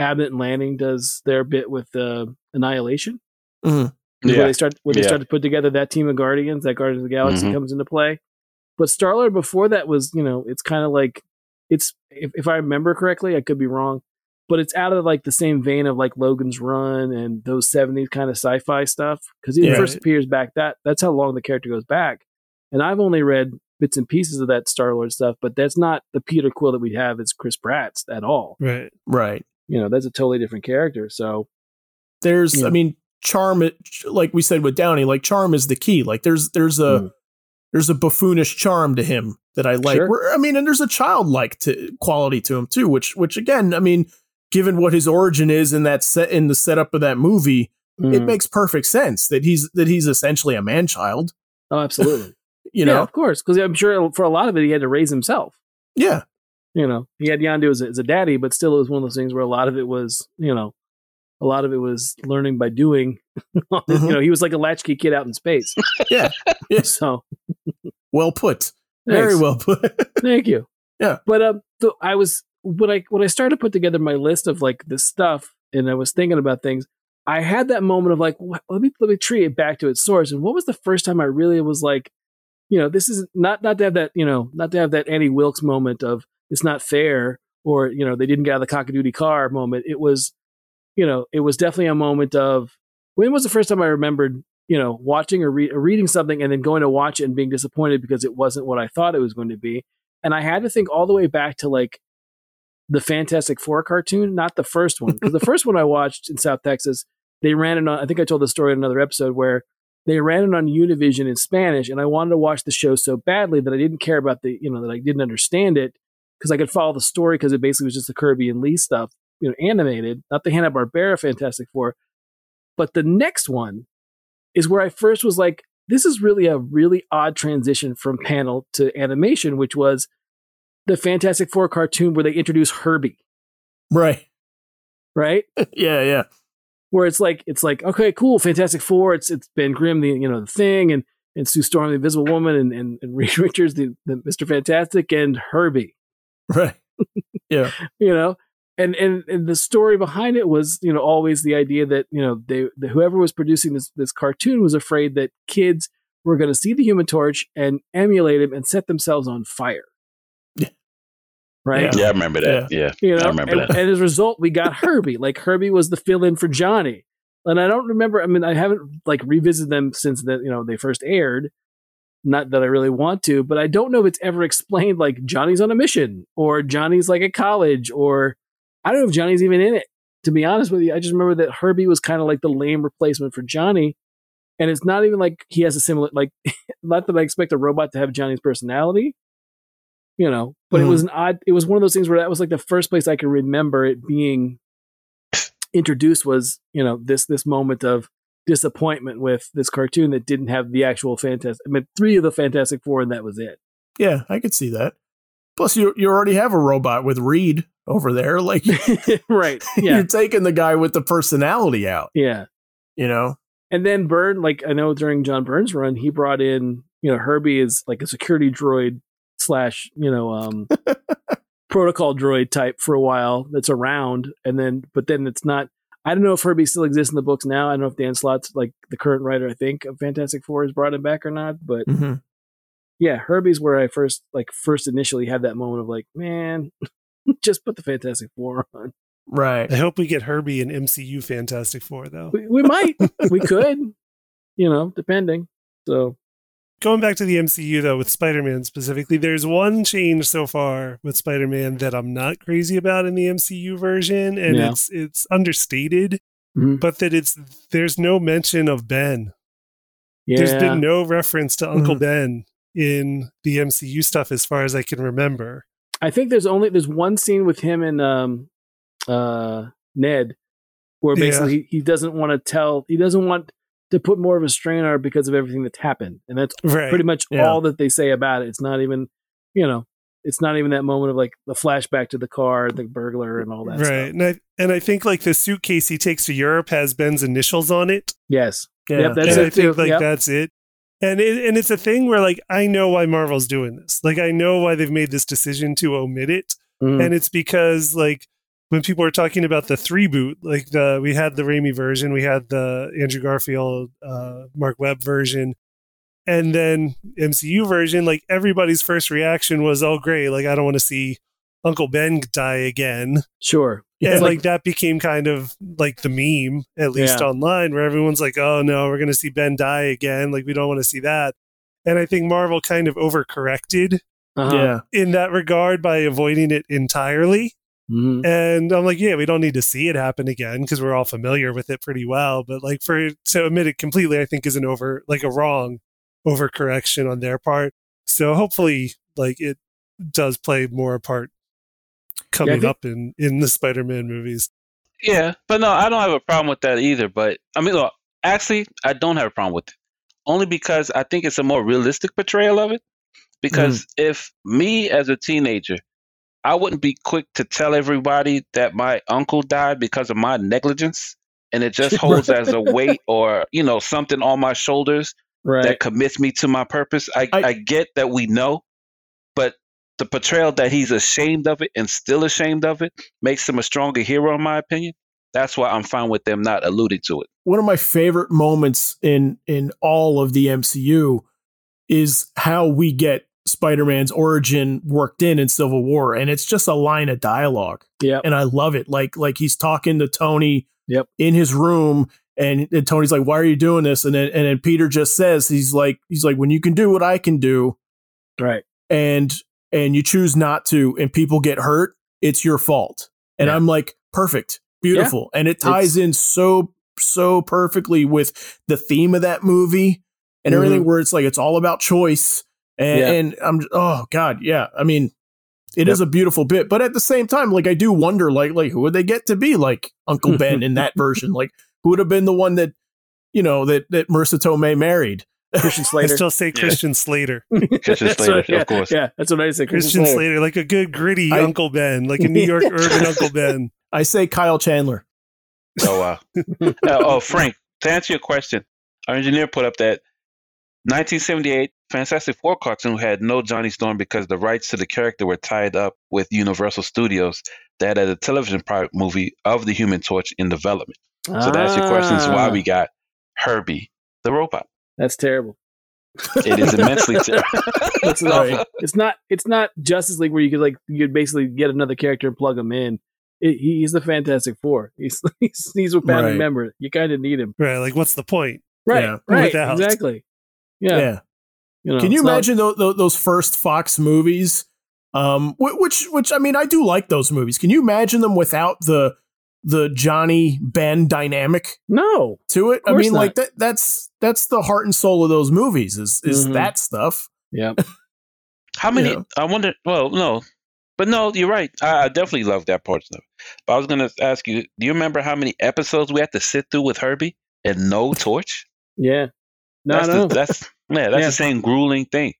Abnett and Lanning does their bit with uh, Annihilation. Mhm. Where they start where they start to put together that team of Guardians, that Guardians of the Galaxy Mhm. comes into play. But Starlord before that was, you know, it's kind of like it's if, if I remember correctly, I could be wrong, but it's out of like the same vein of like Logan's Run and those '70s kind of sci-fi stuff because he Yeah. first appears back that that's how long the character goes back. And I've only read bits and pieces of that Star Lord stuff, but that's not the Peter Quill that we have as Chris Pratt's at all. Right. Right. You know, that's a totally different character. So There's, Yeah. I mean, charm. Like we said with Downey, like charm is the key. Like there's there's a Mm. There's a buffoonish charm to him that I like. Sure. I mean, and there's a childlike to quality to him too, which which again, I mean, given what his origin is in that set in the setup of that movie, it mm. makes perfect sense that he's that he's essentially a man child. oh, absolutely. You yeah, know, of course, because I'm sure for a lot of it he had to raise himself. yeah, you know, he had Yondu as a, as a daddy, but still it was one of those things where a lot of it was, you know, a lot of it was learning by doing. Mhm. You know, he was like a latchkey kid out in space. Yeah. Yeah. So well put, very well put. Thank you. Yeah. But um, so I was when I when I started to put together my list of like this stuff, and I was thinking about things. I had that moment of like, let me let me treat it back to its source. And what was the first time I really was like, you know, this is not not to have that, you know, not to have that Annie Wilkes moment of it's not fair, or you know, they didn't get out of the cockadoodie car moment. It was, you know, it was definitely a moment of when was the first time I remembered, you know, watching or, re- or reading something and then going to watch it and being disappointed because it wasn't what I thought it was going to be. And I had to think all the way back to like the Fantastic Four cartoon, not the first one. Because the first one I watched in South Texas, they ran it on. I think I told the story in another episode where they ran it on Univision in Spanish, and I wanted to watch the show so badly that I didn't care about the, you know, that I didn't understand it because I could follow the story because it basically was just the Kirby and Lee stuff, you know, animated, not the Hanna Barbera Fantastic Four. But the next one is where I first was like, this is really a really odd transition from panel to animation, which was the Fantastic Four cartoon where they introduce Herbie, Right. right? yeah, yeah. Where it's like it's like okay, cool, Fantastic Four. It's it's Ben Grimm, the you know the thing, and and Sue Storm, the Invisible Woman, and and, and Reed Richards, the, the Mister Fantastic, and Herbie. Right. yeah. you know and, and and the story behind it was you know always the idea that you know they the, whoever was producing this this cartoon was afraid that kids were going to see the human torch and emulate him and set themselves on fire Yeah. right Yeah, I remember that. Yeah. you know I remember and, that. and as a result we got herbie like herbie was the fill-in for johnny and i don't remember i mean i haven't like revisited them since that you know they first aired not that i really want to but i don't know if it's ever explained like johnny's on a mission or johnny's like at college or i don't know if johnny's even in it to be honest with you i just remember that herbie was kind of like the lame replacement for johnny and it's not even like he has a similar like not that i expect a robot to have johnny's personality you know but Mhm. it was an odd it was one of those things where that was like the first place i can remember it being introduced was you know this this moment of disappointment with this cartoon that didn't have the actual fantastic i mean three of the fantastic four and that was it Yeah, I could see that. Plus, you you already have a robot with Reed over there. Like right yeah you're taking the guy with the personality out. yeah You know. and then Byrne, like I know during John Byrne's run, he brought in, you know, Herbie is like a security droid slash, you know, um, protocol droid type for a while that's around, and then but then it's not. I don't know if Herbie still exists in the books now. I don't know if Dan Slott's like the current writer, I think, of Fantastic Four has brought him back or not. But hmm yeah, Herbie's where I first like first initially had that moment of like, man, just put the Fantastic Four on. Right. I hope we get Herbie and MCU Fantastic Four though. We, we might, we could, you know, depending. So Going back to the MCU though, with Spider-Man specifically, there's one change so far with Spider-Man that I'm not crazy about in the MCU version, and Yeah. it's it's understated, Mhm. but that it's there's no mention of Ben. yeah, There's been no reference to Uncle Mhm. Ben in the MCU stuff as far as I can remember. I think there's only there's one scene with him and um uh Ned where Yeah. basically he, he doesn't want to tell he doesn't want to put more of a strain on her because of everything that's happened. And that's Right. pretty much Yeah. all that they say about it. It's not even you know, it's not even that moment of like the flashback to the car, the burglar and all that right. stuff. And I and I think like the suitcase he takes to Europe has Ben's initials on it. Yes. Yeah. Yep, that's and it I think like Yep. that's it. And it, and it's a thing where like I know why Marvel's doing this. Like I know why they've made this decision to omit it, Mhm. and it's because like when people are talking about the three boot, like the we had the Raimi version, we had the Andrew Garfield, uh, Marc Webb version, and then MCU version. Like everybody's first reaction was, "Oh, great! Like I don't want to see Uncle Ben die again." Sure. Yeah. and like- like, that became kind of like the meme, at least Yeah. online, where everyone's like, "Oh no, we're going to see Ben die again." Like we don't want to see that. And I think Marvel kind of overcorrected Uh-huh. Yeah. in that regard by avoiding it entirely. Mhm. And I'm like, yeah, we don't need to see it happen again because we're all familiar with it pretty well. But like for to omit it completely, I think is an over like a wrong overcorrection on their part. So hopefully, like it does play more a part coming think- up in in the Spider-Man movies. Yeah, but no, I don't have a problem with that either. But I mean, look, actually, I don't have a problem with it. Only because I think it's a more realistic portrayal of it. Because mm. if me as a teenager, I wouldn't be quick to tell everybody that my uncle died because of my negligence, and it just holds as a weight or you know something on my shoulders Right. that commits me to my purpose. I, I- I get that we know, the portrayal that he's ashamed of it and still ashamed of it makes him a stronger hero, in my opinion. That's why I'm fine with them not alluding to it. one of my favorite moments in in all of the MCU is how we get Spider-Man's origin worked in in Civil War and it's just a line of dialogue Yeah, and I love it like like he's talking to Tony Yep. in his room and, and Tony's like why are you doing this and then and then Peter just says he's like he's like when you can do what I can do Right. and and you choose not to and people get hurt it's your fault. And Yeah. I'm like, perfect, beautiful. And it ties in so, so perfectly with the theme of that movie and everything mm-hmm. where it's like, it's all about choice. And, Yeah. and I'm, oh God, yeah. I mean, it is Yep. a beautiful bit, but at the same time, like I do wonder, like, like who would they get to be like Uncle Ben in that version? Like, who would have been the one that, you know, that that Marisa Tomei married? Christian Slater. I still say Christian Slater. Christian Slater, what- yeah, of course. Yeah, that's what I said. Christian Slater. Slater, like a good gritty I- Uncle Ben, like a New York urban Uncle Ben. I say Kyle Chandler. Oh wow. Uh, oh Frank, to answer your question, our engineer put up that 1978 Fantastic Four cartoon had no Johnny Storm because the rights to the character were tied up with Universal Studios that had a television product movie of the Human Torch in development. So that's your question is why Ah, we got Herbie the robot. That's terrible. It is immensely terrible. It's not, it's not. It's not Justice League where you could like you could basically get another character and plug him in. It, he's the Fantastic Four. He's he's, he's a founding Right. member. You kind of need him, Right. Like, what's the point? right? Yeah. Right. Without. Exactly. Yeah. Yeah. You know, Can you it's not- imagine tho- tho- those first Fox movies? Um, wh- which, which I mean, I do like those movies. Can you imagine them without the the Johnny Ben dynamic no. to it? I mean, not. like that. That's that's the heart and soul of those movies. Is is Mhm. that stuff? Yeah. How many? Yeah. I wonder. Well, no, but no, you're right. I, I definitely love that part of it. But I was going to ask you: Do you remember how many episodes we had to sit through with Herbie and no torch? Yeah. No, that's no. The, that's yeah, that's Yeah. the same grueling thing.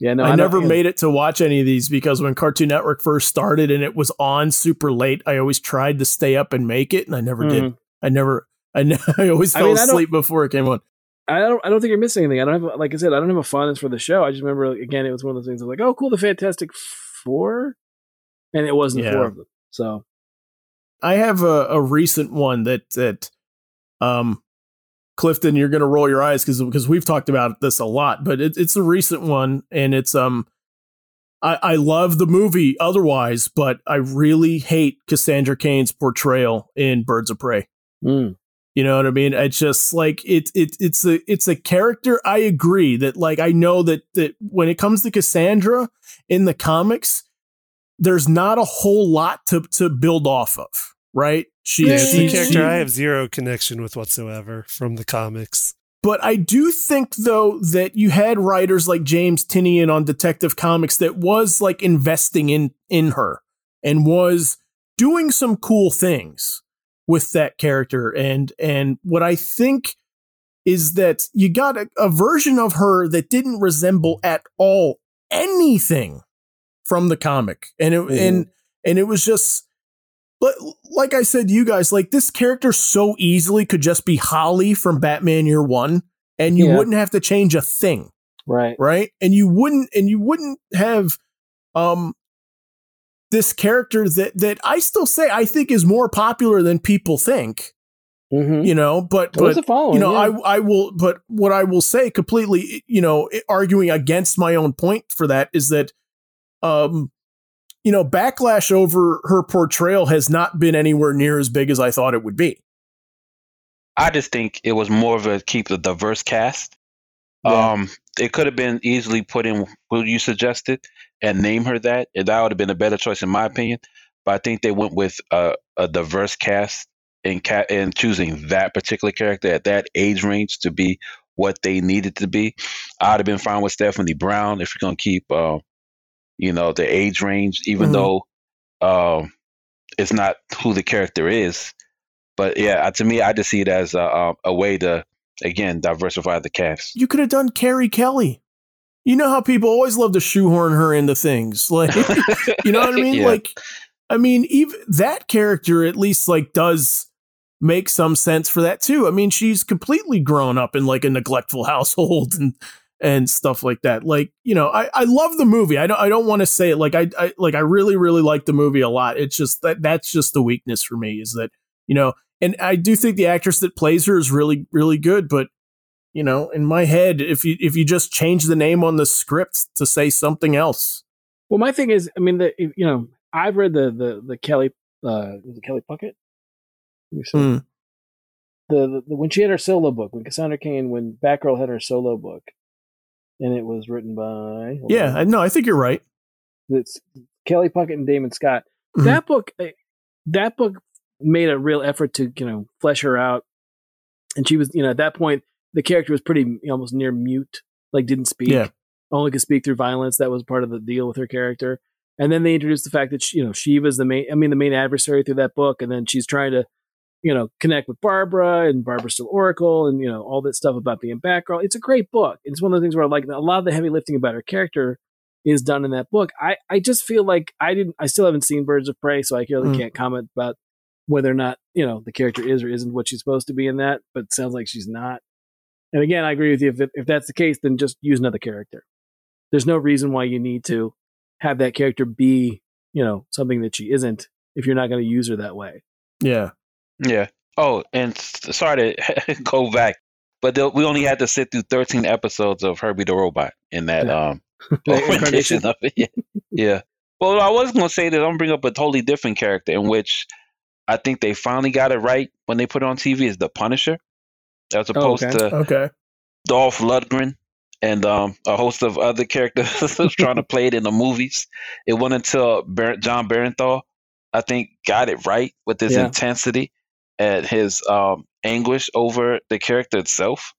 Yeah. No. I, I, never made it to watch any of these because when Cartoon Network first started and it was on super late, I always tried to stay up and make it, and I never did. Mhm. I never. I, ne- I always fell I don't- asleep before it came on. I don't. I don't think you're missing anything. I don't have, like I said, I don't have a fondness for the show. I just remember again, it was one of those things. I was like, oh, cool, the Fantastic Four, and it wasn't Yeah. four of them. So I have a, a recent one that that um Clifton, you're gonna roll your eyes because because we've talked about this a lot, but it, it's a recent one and it's um I, I love the movie otherwise, but I really hate Cassandra Cain's portrayal in Birds of Prey. mm, You know what I mean? It's just like it it it's a it's a character. I agree that like I know that that when it comes to Cassandra in the comics, there's not a whole lot to to build off of, right? She, Yeah, it's a character she- I have zero connection with whatsoever from the comics. but I do think though that you had writers like James Tynion on Detective Comics that was like investing in in her and was doing some cool things with that character and and what I think is that you got a, a version of her that didn't resemble at all anything from the comic and it mm-hmm. and and it was just but like I said to you guys like this character so easily could just be Holly from Batman Year 1 and you Yeah. wouldn't have to change a thing right. right and you wouldn't and you wouldn't have um this character that that I still say I think is more popular than people think Mm-hmm. you know but but you know yeah. I I will but what I will say completely you know arguing against my own point for that is that um you know backlash over her portrayal has not been anywhere near as big as I thought it would be I just think it was more of a keep the diverse cast. Yeah. Um, it could have been easily put in what you suggested and name her that, and that would have been a better choice in my opinion. But I think they went with a, a diverse cast in ca- in choosing that particular character at that age range to be what they needed to be. I'd have been fine with Stephanie Brown if you're gonna keep, uh, you know, the age range, even Mhm. though um, it's not who the character is. But yeah, to me, I just see it as a, a, a way to again diversify the cast. you could have done Carrie Kelly you know how people always love to shoehorn her into things like you know what I mean? Yeah. Like, I mean, even that character at least like does make some sense for that too. I mean, she's completely grown up in like a neglectful household and and stuff like that. Like, you know, I, I love the movie. I don't I don't want to say it like I, I like I really really like the movie a lot. It's just that that's just the weakness for me is that you know, and I do think the actress that plays her is really really good, but you know, in my head, if you if you just change the name on the script to say something else, Well, my thing is, I mean, the you know, I've read the the the Kelly uh was it Kelley Puckett? Hmm. The, the, the when she had her solo book, when Cassandra Cain, when Batgirl had her solo book, and it was written by Yeah, on. No, I think you're right. it's Kelley Puckett and Damion Scott. Mhm. that book, eh, that book made a real effort to you know flesh her out, and she was you know at that point the character was pretty you know, almost near mute, like didn't speak, Yeah. only could speak through violence. That was part of the deal with her character. And then they introduced the fact that she, you know Shiva's the main, I mean the main adversary through that book, and then she's trying to you know, connect with Barbara and Barbara's still Oracle and, you know, all that stuff about being Batgirl. It's a great book. It's one of the things where I like a lot of the heavy lifting about her character is done in that book. I, I just feel like I didn't, I still haven't seen Birds of Prey, so I really Mm. can't comment about whether or not, you know, the character is or isn't what she's supposed to be in that, but it sounds like she's not. And again, I agree with you. If, if that's the case, then just use another character. There's no reason why you need to have that character be, you know, something that she isn't if you're not going to use her that way. Yeah. Yeah. Oh, and sorry to go back, but the, we only had to sit through 13 episodes of Herbie the Robot in that Yeah. um rendition of it. Yeah. yeah. Well, I was going to say that I'm gonna bring up a totally different character in which I think they finally got it right when they put it on TV is the Punisher, as opposed okay. to Okay. Dolph Lundgren and um, a host of other characters trying to play it in the movies. It wasn't until Bar- Jon Bernthal, I think, got it right with his Yeah. intensity and his um, anguish over the character itself.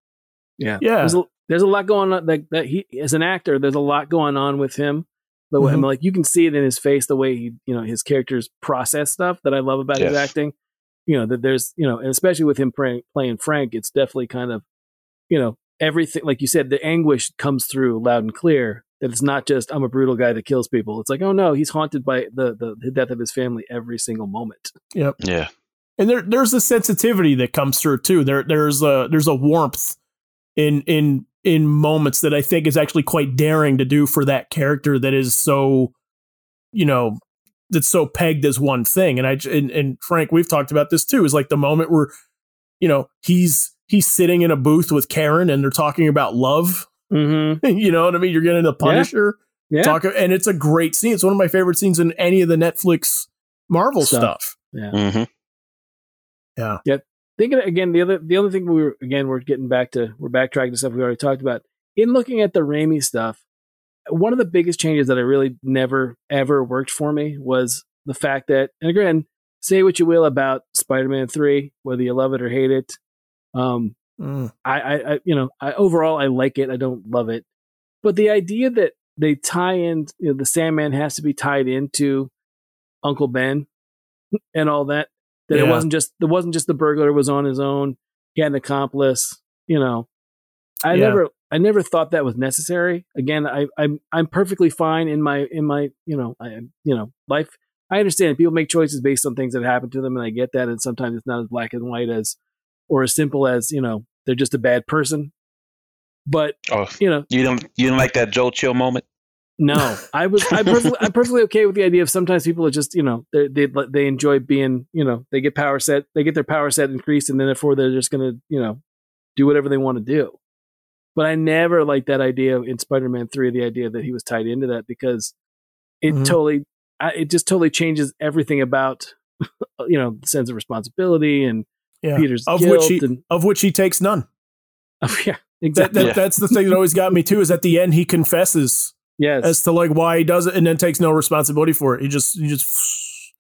Yeah. Yeah. There's a, there's a lot going on. Like that he as an actor, there's a lot going on with him. The way I Mhm. mean, like you can see it in his face, the way he, you know, his characters process stuff that I love about his acting. You know, that there's, you know, and especially with him playing, playing Frank, it's definitely kind of, you know, everything. Like you said, the anguish comes through loud and clear. That it's not just I'm a brutal guy that kills people. It's like, oh no, he's haunted by the the, the death of his family every single moment. Yep. Yeah. And there there's a sensitivity that comes through too. There there's a there's a warmth in in in moments that I think is actually quite daring to do for that character that is so, you know, that's so pegged as one thing. And I j- and, and Frank, we've talked about this too. Is like the moment where, you know, he's he's sitting in a booth with Karen and they're talking about love. Mm-hmm. you know what I mean? You're getting the Punisher Yeah. talk, and it's a great scene. It's one of my favorite scenes in any of the Netflix Marvel Stuff. stuff. yeah. Hmm thinking again the other the other thing we were again we're getting back to we're backtracking to stuff we already talked about. In looking at the Raimi stuff one of the biggest changes that I really never ever worked for me was the fact that and again say what you will about Spider-Man 3 whether you love it or hate it um Mm. I, I, I you know I overall I like it. I don't love it. But the idea that they tie in you know, the Sandman has to be tied into Uncle Ben and all that that it wasn't just it wasn't just the burglar was on his own he had an accomplice you know. I Yeah. never i never thought that was necessary. Again i i'm i'm perfectly fine in my in my you know i you know life. I understand people make choices based on things that happen to them and i get that and sometimes it's not as black and white as or as simple as you know they're just a bad person. But Oh, you know you don't you don't like that Joe Chill moment? No, I was I'm perfectly, I'm perfectly okay with the idea of sometimes people are just you know they they they enjoy being you know they get power set they get their power set increased and then therefore they're just gonna you know do whatever they want to do. But I never liked that idea in Spider-Man Three, the idea that he was tied into that because it Mhm. totally I, it just totally changes everything about you know the sense of responsibility and Yeah. Peter's of guilt which he and of which he takes none. yeah That, that Yeah. that's the thing that always got me too. Is at the end he confesses yes as to like why he does it, and then takes no responsibility for it. He just he just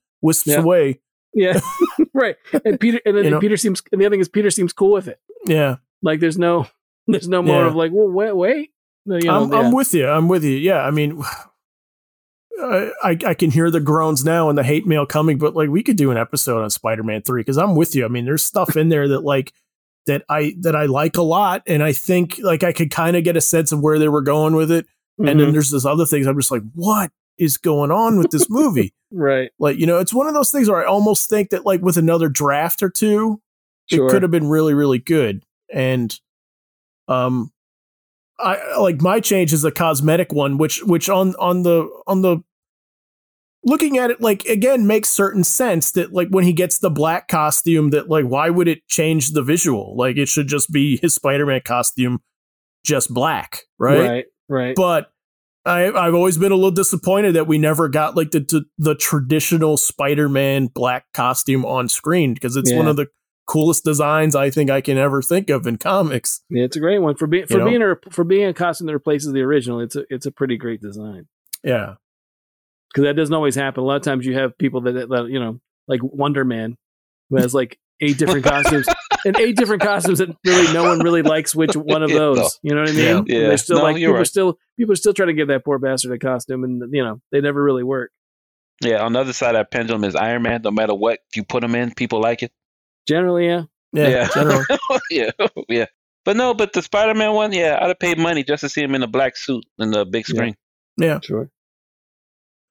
wisps Yeah. away. yeah right and Peter and then You know? Peter seems and the other thing is Peter seems cool with it. Yeah, Like there's no there's no more Yeah. of like, well, wait, wait. You know, I'm, yeah. I'm with you. I'm with you. Yeah, I mean, I, I I can hear the groans now and the hate mail coming, but like we could do an episode on Spider-Man three because I'm with you. I mean, there's stuff in there that like that I that I like a lot, and I think like I could kind of get a sense of where they were going with it. And then Mhm. there's this other things I'm just like, what is going on with this movie? right, like you know, it's one of those things where I almost think that like with another draft or two, sure. it could have been really really good and um i like my change is a cosmetic one which which on on the on the looking at it like again makes certain sense that like when he gets the black costume that like why would it change the visual like it should just be his spider-man costume just black right, right, right. but I, I've always been a little disappointed that we never got like the the, the traditional Spider-Man black costume on screen because it's one of the coolest designs I think I can ever think of in comics. Yeah, it's a great one for being for You know? being a for being a costume that replaces the original. It's a it's a pretty great design. Yeah, because that doesn't always happen. A lot of times you have people that, that you know, like Wonder Man, who has like eight different costumes and eight different costumes that really no one really likes which one of Yeah, those. no. You know what I mean? Yeah. Yeah. They're still No, like you're people are still people are still trying to give that poor bastard a costume, and you know they never really work. Yeah, on the other side of that pendulum is Iron Man. No matter what you put him in, people like it. Generally, yeah. Yeah, generally. yeah, yeah. But no, but the Spider Man one, yeah, I'd have paid money just to see him in a black suit in the big Yeah. screen. Yeah. Sure.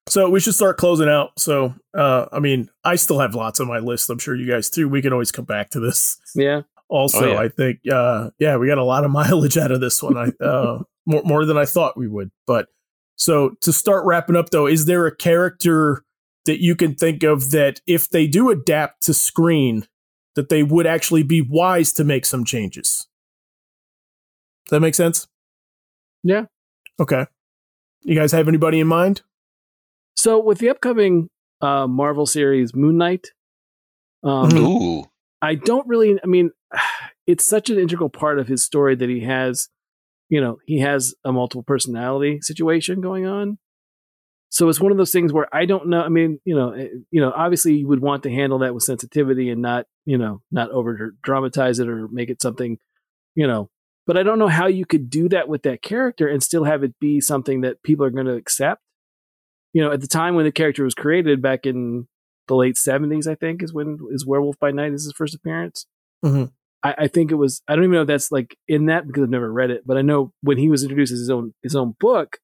So we should start closing out. So, uh, I mean, I still have lots on my list. I'm sure you guys too. We can always come back to this. Yeah. Also, Oh, yeah. I think, uh, yeah, we got a lot of mileage out of this one. I uh, more more than I thought we would. But so to start wrapping up, though, is there a character that you can think of that if they do adapt to screen, that they would actually be wise to make some changes? Does that make sense? Yeah. Okay. You guys have anybody in mind? So with the upcoming uh, Marvel series Moon Knight, um. Ooh, I don't really. I mean, it's such an integral part of his story that he has, you know, he has a multiple personality situation going on. So it's one of those things where I don't know. I mean, you know, eh, you know, obviously you would want to handle that with sensitivity and not, you know, not over dramatize it or make it something, you know. But I don't know how you could do that with that character and still have it be something that people are going to accept. You know, at the time when the character was created back in the late 70s, I think, is when is Werewolf by Night is his first appearance. Mhm. I, I think it was. I don't even know if that's like in that because I've never read it, but I know when he was introduced as his own his own book,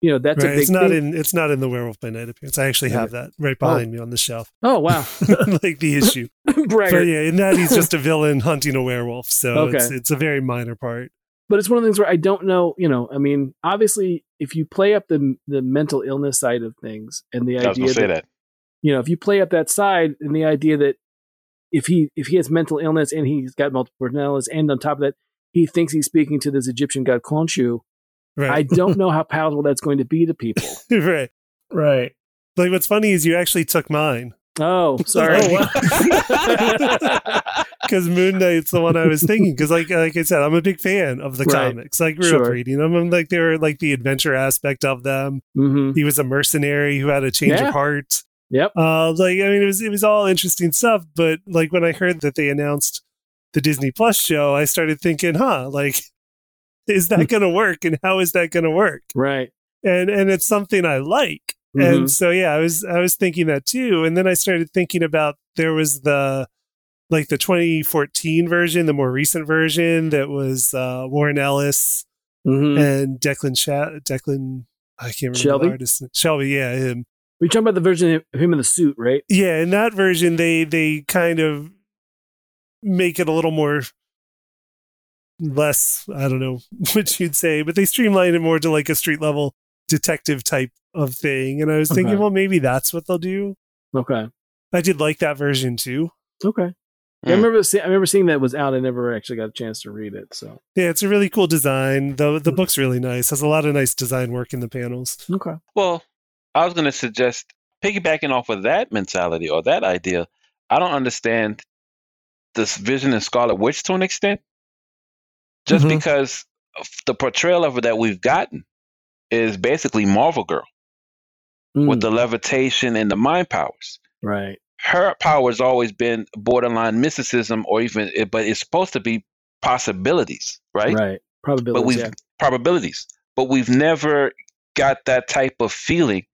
you know, that's a big it's not thing. in it's not in the Werewolf by Night appearance. I actually have that right behind me on the shelf, oh wow, like the issue. But yeah, in that he's just a villain hunting a werewolf, so it's it's a very minor part. But it's one of the things where I don't know. You know, I mean, obviously, if you play up the the mental illness side of things and the I was idea gonna say that, that. you know, if you play up that side and the idea that if he if he has mental illness and he's got multiple personalities, and on top of that, he thinks he's speaking to this Egyptian god Khonshu. right. I don't know how palatable that's going to be to people. right. Right. Like what's funny is you actually took mine Oh, sorry. Oh, because Moon Knight's the one I was thinking. Because like like I said, I'm a big fan of the Right. comics. I grew up reading them. I'm like they were like the adventure aspect of them. hmm He was a mercenary who had a change Yeah. of heart. Yep. Uh, like I mean, it was it was all interesting stuff. But like when I heard that they announced the Disney Plus show, I started thinking, huh, like is that going to work, and how is that going to work? Right. And and it's something I like. Mhm. And so yeah, I was I was thinking that too. And then I started thinking about there was the like the 2014 version, the more recent version that was uh, Warren Ellis hmm and Declan Sha- Declan I can't remember Shelby? the artist. Shelby, yeah, him. We're talking about the version of him in the suit, right? Yeah, in that version, they they kind of make it a little more less. I don't know what you'd say, but they streamline it more to like a street level detective type of thing. And I was thinking, Okay. well, maybe that's what they'll do. Okay. I did like that version too. Okay. Yeah, I Mm. remember. See, I remember seeing that was out. I never actually got a chance to read it. So Yeah, it's a really cool design. The Hmm. the book's really nice. Has a lot of nice design work in the panels. okay. Well, I was going to suggest piggybacking off of that mentality or that idea. I don't understand this Vision and Scarlet Witch to an extent, just Mhm. because of the portrayal of her that we've gotten is basically Marvel Girl with Mm, the levitation and the mind powers. right. Her power has always been borderline mysticism, or even, but it's supposed to be possibilities, right? Right. Probability. but we've yeah. probabilities but we've never got that type of feeling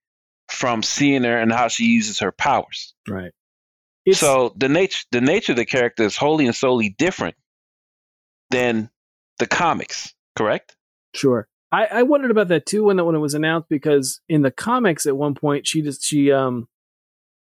from seeing her and how she uses her powers Right. It's, so the nature the nature of the character is wholly and solely different than the comics correct Sure. I, I wondered about that too when it, when it was announced because in the comics at one point she just she um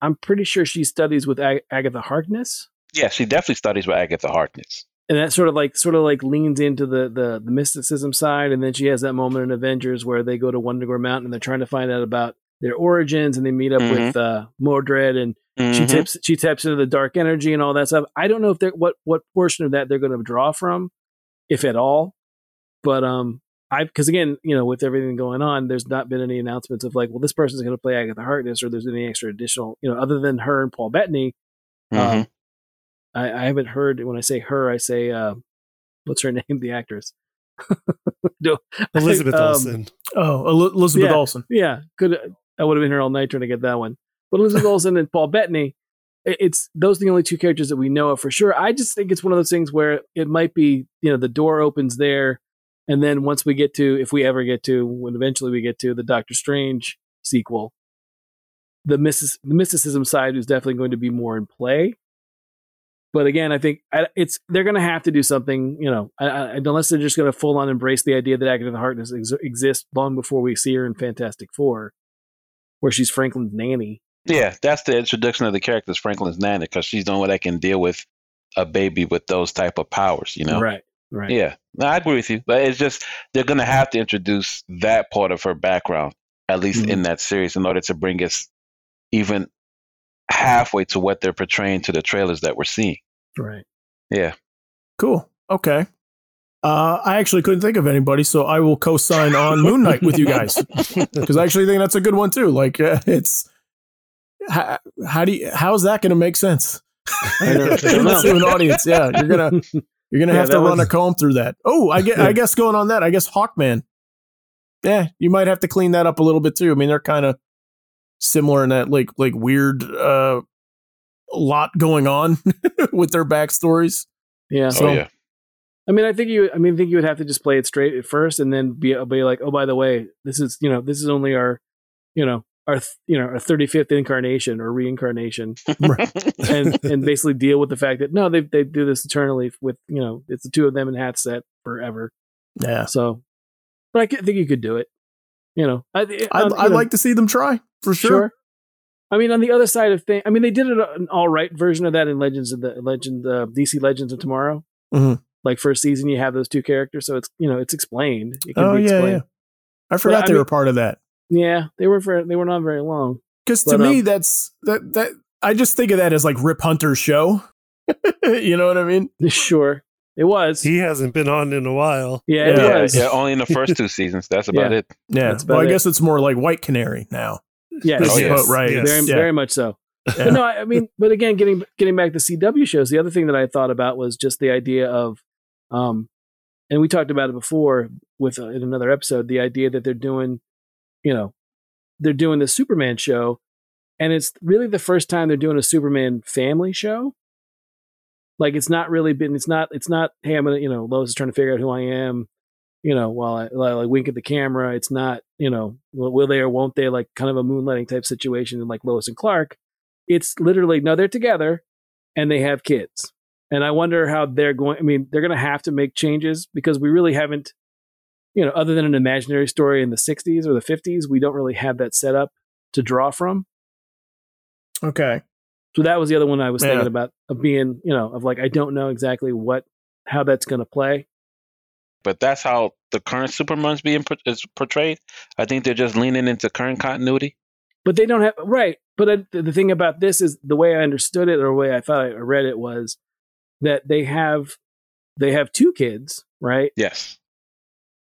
I'm pretty sure she studies with Ag- Agatha Harkness yeah she definitely studies with agatha harkness and that sort of like sort of like leans into the the the mysticism side and then she has that moment in Avengers where they go to Wonder Mountain and they're trying to find out about their origins and they meet up with uh Mordred and she Mhm. tips she taps into the dark energy and all that stuff. I don't know if they're what what portion of that they're going to draw from, if at all. But um, I because again, you know, with everything going on, there's not been any announcements of like, well, this person's going to play Agatha Harkness, or there's any extra additional, you know, other than her and Paul Bettany. Mhm. Um, I, I haven't heard when I say her, I say uh, what's her name, the actress. no, Elizabeth um, Olsen. Oh, Elizabeth Yeah. Olsen. Yeah, good. I would have been here all night trying to get that one. But Elizabeth Olsen and Paul Bettany, it's those are the only two characters that we know of for sure. I just think it's one of those things where it might be, you know, the door opens there, and then once we get to, if we ever get to, when eventually we get to the Doctor Strange sequel, the, mystic, the mysticism side is definitely going to be more in play. But again, I think it's they're going to have to do something, you know, I, I, unless they're just going to full on embrace the idea that Agatha Harkness ex- exists long before we see her in Fantastic Four, where she's Franklin's nanny. Yeah, that's the introduction of the character, Franklin's nanny, because she's the one that can deal with a baby with those type of powers, you know? Right, right. Yeah, no, I agree with you, but it's just they're going to have to introduce that part of her background, at least mm-hmm. in that series, in order to bring us even halfway to what they're portraying to the trailers that we're seeing. Right. Yeah. Cool. Okay. Uh, I actually couldn't think of anybody, so I will co-sign on Moon Knight with you guys because I actually think that's a good one too. Like uh, it's how, how, do you how's that going to make sense to an audience? Yeah, you're gonna you're gonna yeah, have to run was... a comb through that. Oh, I get I guess going on that, I guess Hawkman. Yeah, you might have to clean that up a little bit too. I mean, they're kind of similar in that like like weird uh lot going on with their backstories. Yeah. So, oh, yeah. I mean, I think you. I mean, I think you would have to just play it straight at first, and then be be like, oh, by the way, this is you know, this is only our, you know, our you know our thirty fifth incarnation or reincarnation, and and basically deal with the fact that no, they they do this eternally with you know it's the two of them in hat set forever. Yeah. So, but I think you could do it. You know, I, I'd, I'd like to see them try for sure. sure. I mean, on the other side of things, I mean, they did an all right version of that in Legends of the Legend, uh, DC Legends of Tomorrow. Mm-hmm. Like first season, you have those two characters, so it's you know it's explained. It oh yeah, explained. yeah. I forgot but, they I mean, were part of that. Yeah, they were for they were not very long. Because to me, um, that's that that I just think of that as like Rip Hunter's show. you know what I mean? Sure. It was. He hasn't been on in a while. Yeah, it yeah, was. Yeah, only in the first two seasons. That's about yeah. it. Yeah. Well, I guess it's more like White Canary now. Yes. Oh, yes. right. Yes. Very, yeah. very much so. Yeah. But no, I mean, but again, getting getting back to CW shows, the other thing that I thought about was just the idea of, um, and we talked about it before with uh, in another episode, the idea that they're doing, you know, they're doing the Superman show, and it's really the first time they're doing a Superman family show. Like it's not really been, it's not, it's not. Hey, I'm gonna, you know, Lois is trying to figure out who I am you know, while I, while I wink at the camera, it's not, you know, will they or won't they, like kind of a moonlighting type situation, in like Lois and Clark. It's literally no, they're together and they have kids, and I wonder how they're going. I mean, they're going to have to make changes because we really haven't, you know, other than an imaginary story in the '60s or the '50s, we don't really have that set up to draw from. Okay. So that was the other one I was yeah. thinking about of being, you know, of like I don't know exactly what how that's going to play but that's how the current Superman's being is portrayed. I think they're just leaning into current continuity. But they don't have right. But the thing about this is the way I understood it, or the way I thought I read it, was that they have they have two kids, right? Yes.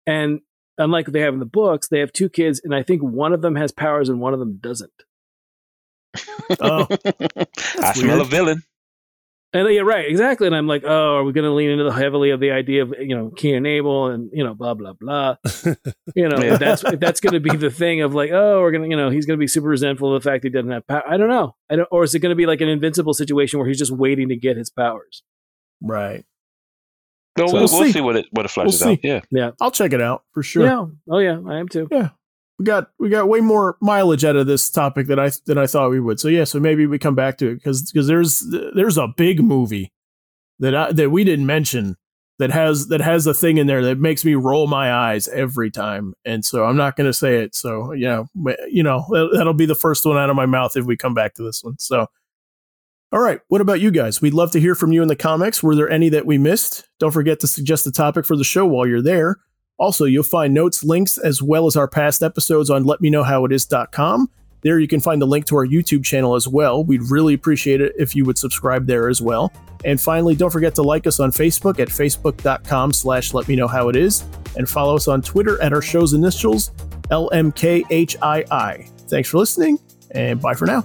And unlike what they have in the books, they have two kids, and I think one of them has powers and one of them doesn't. oh, I smell a villain. And uh, yeah, right, exactly. And I'm like, oh, are we going to lean into the heavily of the idea of you know Cain and Abel and you know blah blah blah. you know, yeah. if that's if that's going to be the thing of like, oh, we're gonna you know he's going to be super resentful of the fact he doesn't have power. I don't know. I don't. Or is it going to be like an invincible situation where he's just waiting to get his powers? Right. No, so we'll, we'll, see. see. what it what it flashes we'll out. Yeah, yeah. I'll check it out for sure. Yeah. Oh yeah, I am too. Yeah we got we got way more mileage out of this topic than I than I thought we would. So yeah, so maybe we come back to it because because there's there's a big movie that I, that we didn't mention that has that has a thing in there that makes me roll my eyes every time, and so I'm not going to say it. So yeah, you know that'll be the first one out of my mouth if we come back to this one. So. All right. What about you guys? We'd love to hear from you in the comics. Were there any that we missed? Don't forget to suggest a topic for the show while you're there. Also, you'll find notes, links, as well as our past episodes on letmeknowhowitis.com. There you can find the link to our YouTube channel as well. We'd really appreciate it if you would subscribe there as well. And finally, don't forget to like us on Facebook at facebook.com slash letmeknowhowitis and follow us on Twitter at our show's initials, LMKHII. Thanks for listening, and bye for now.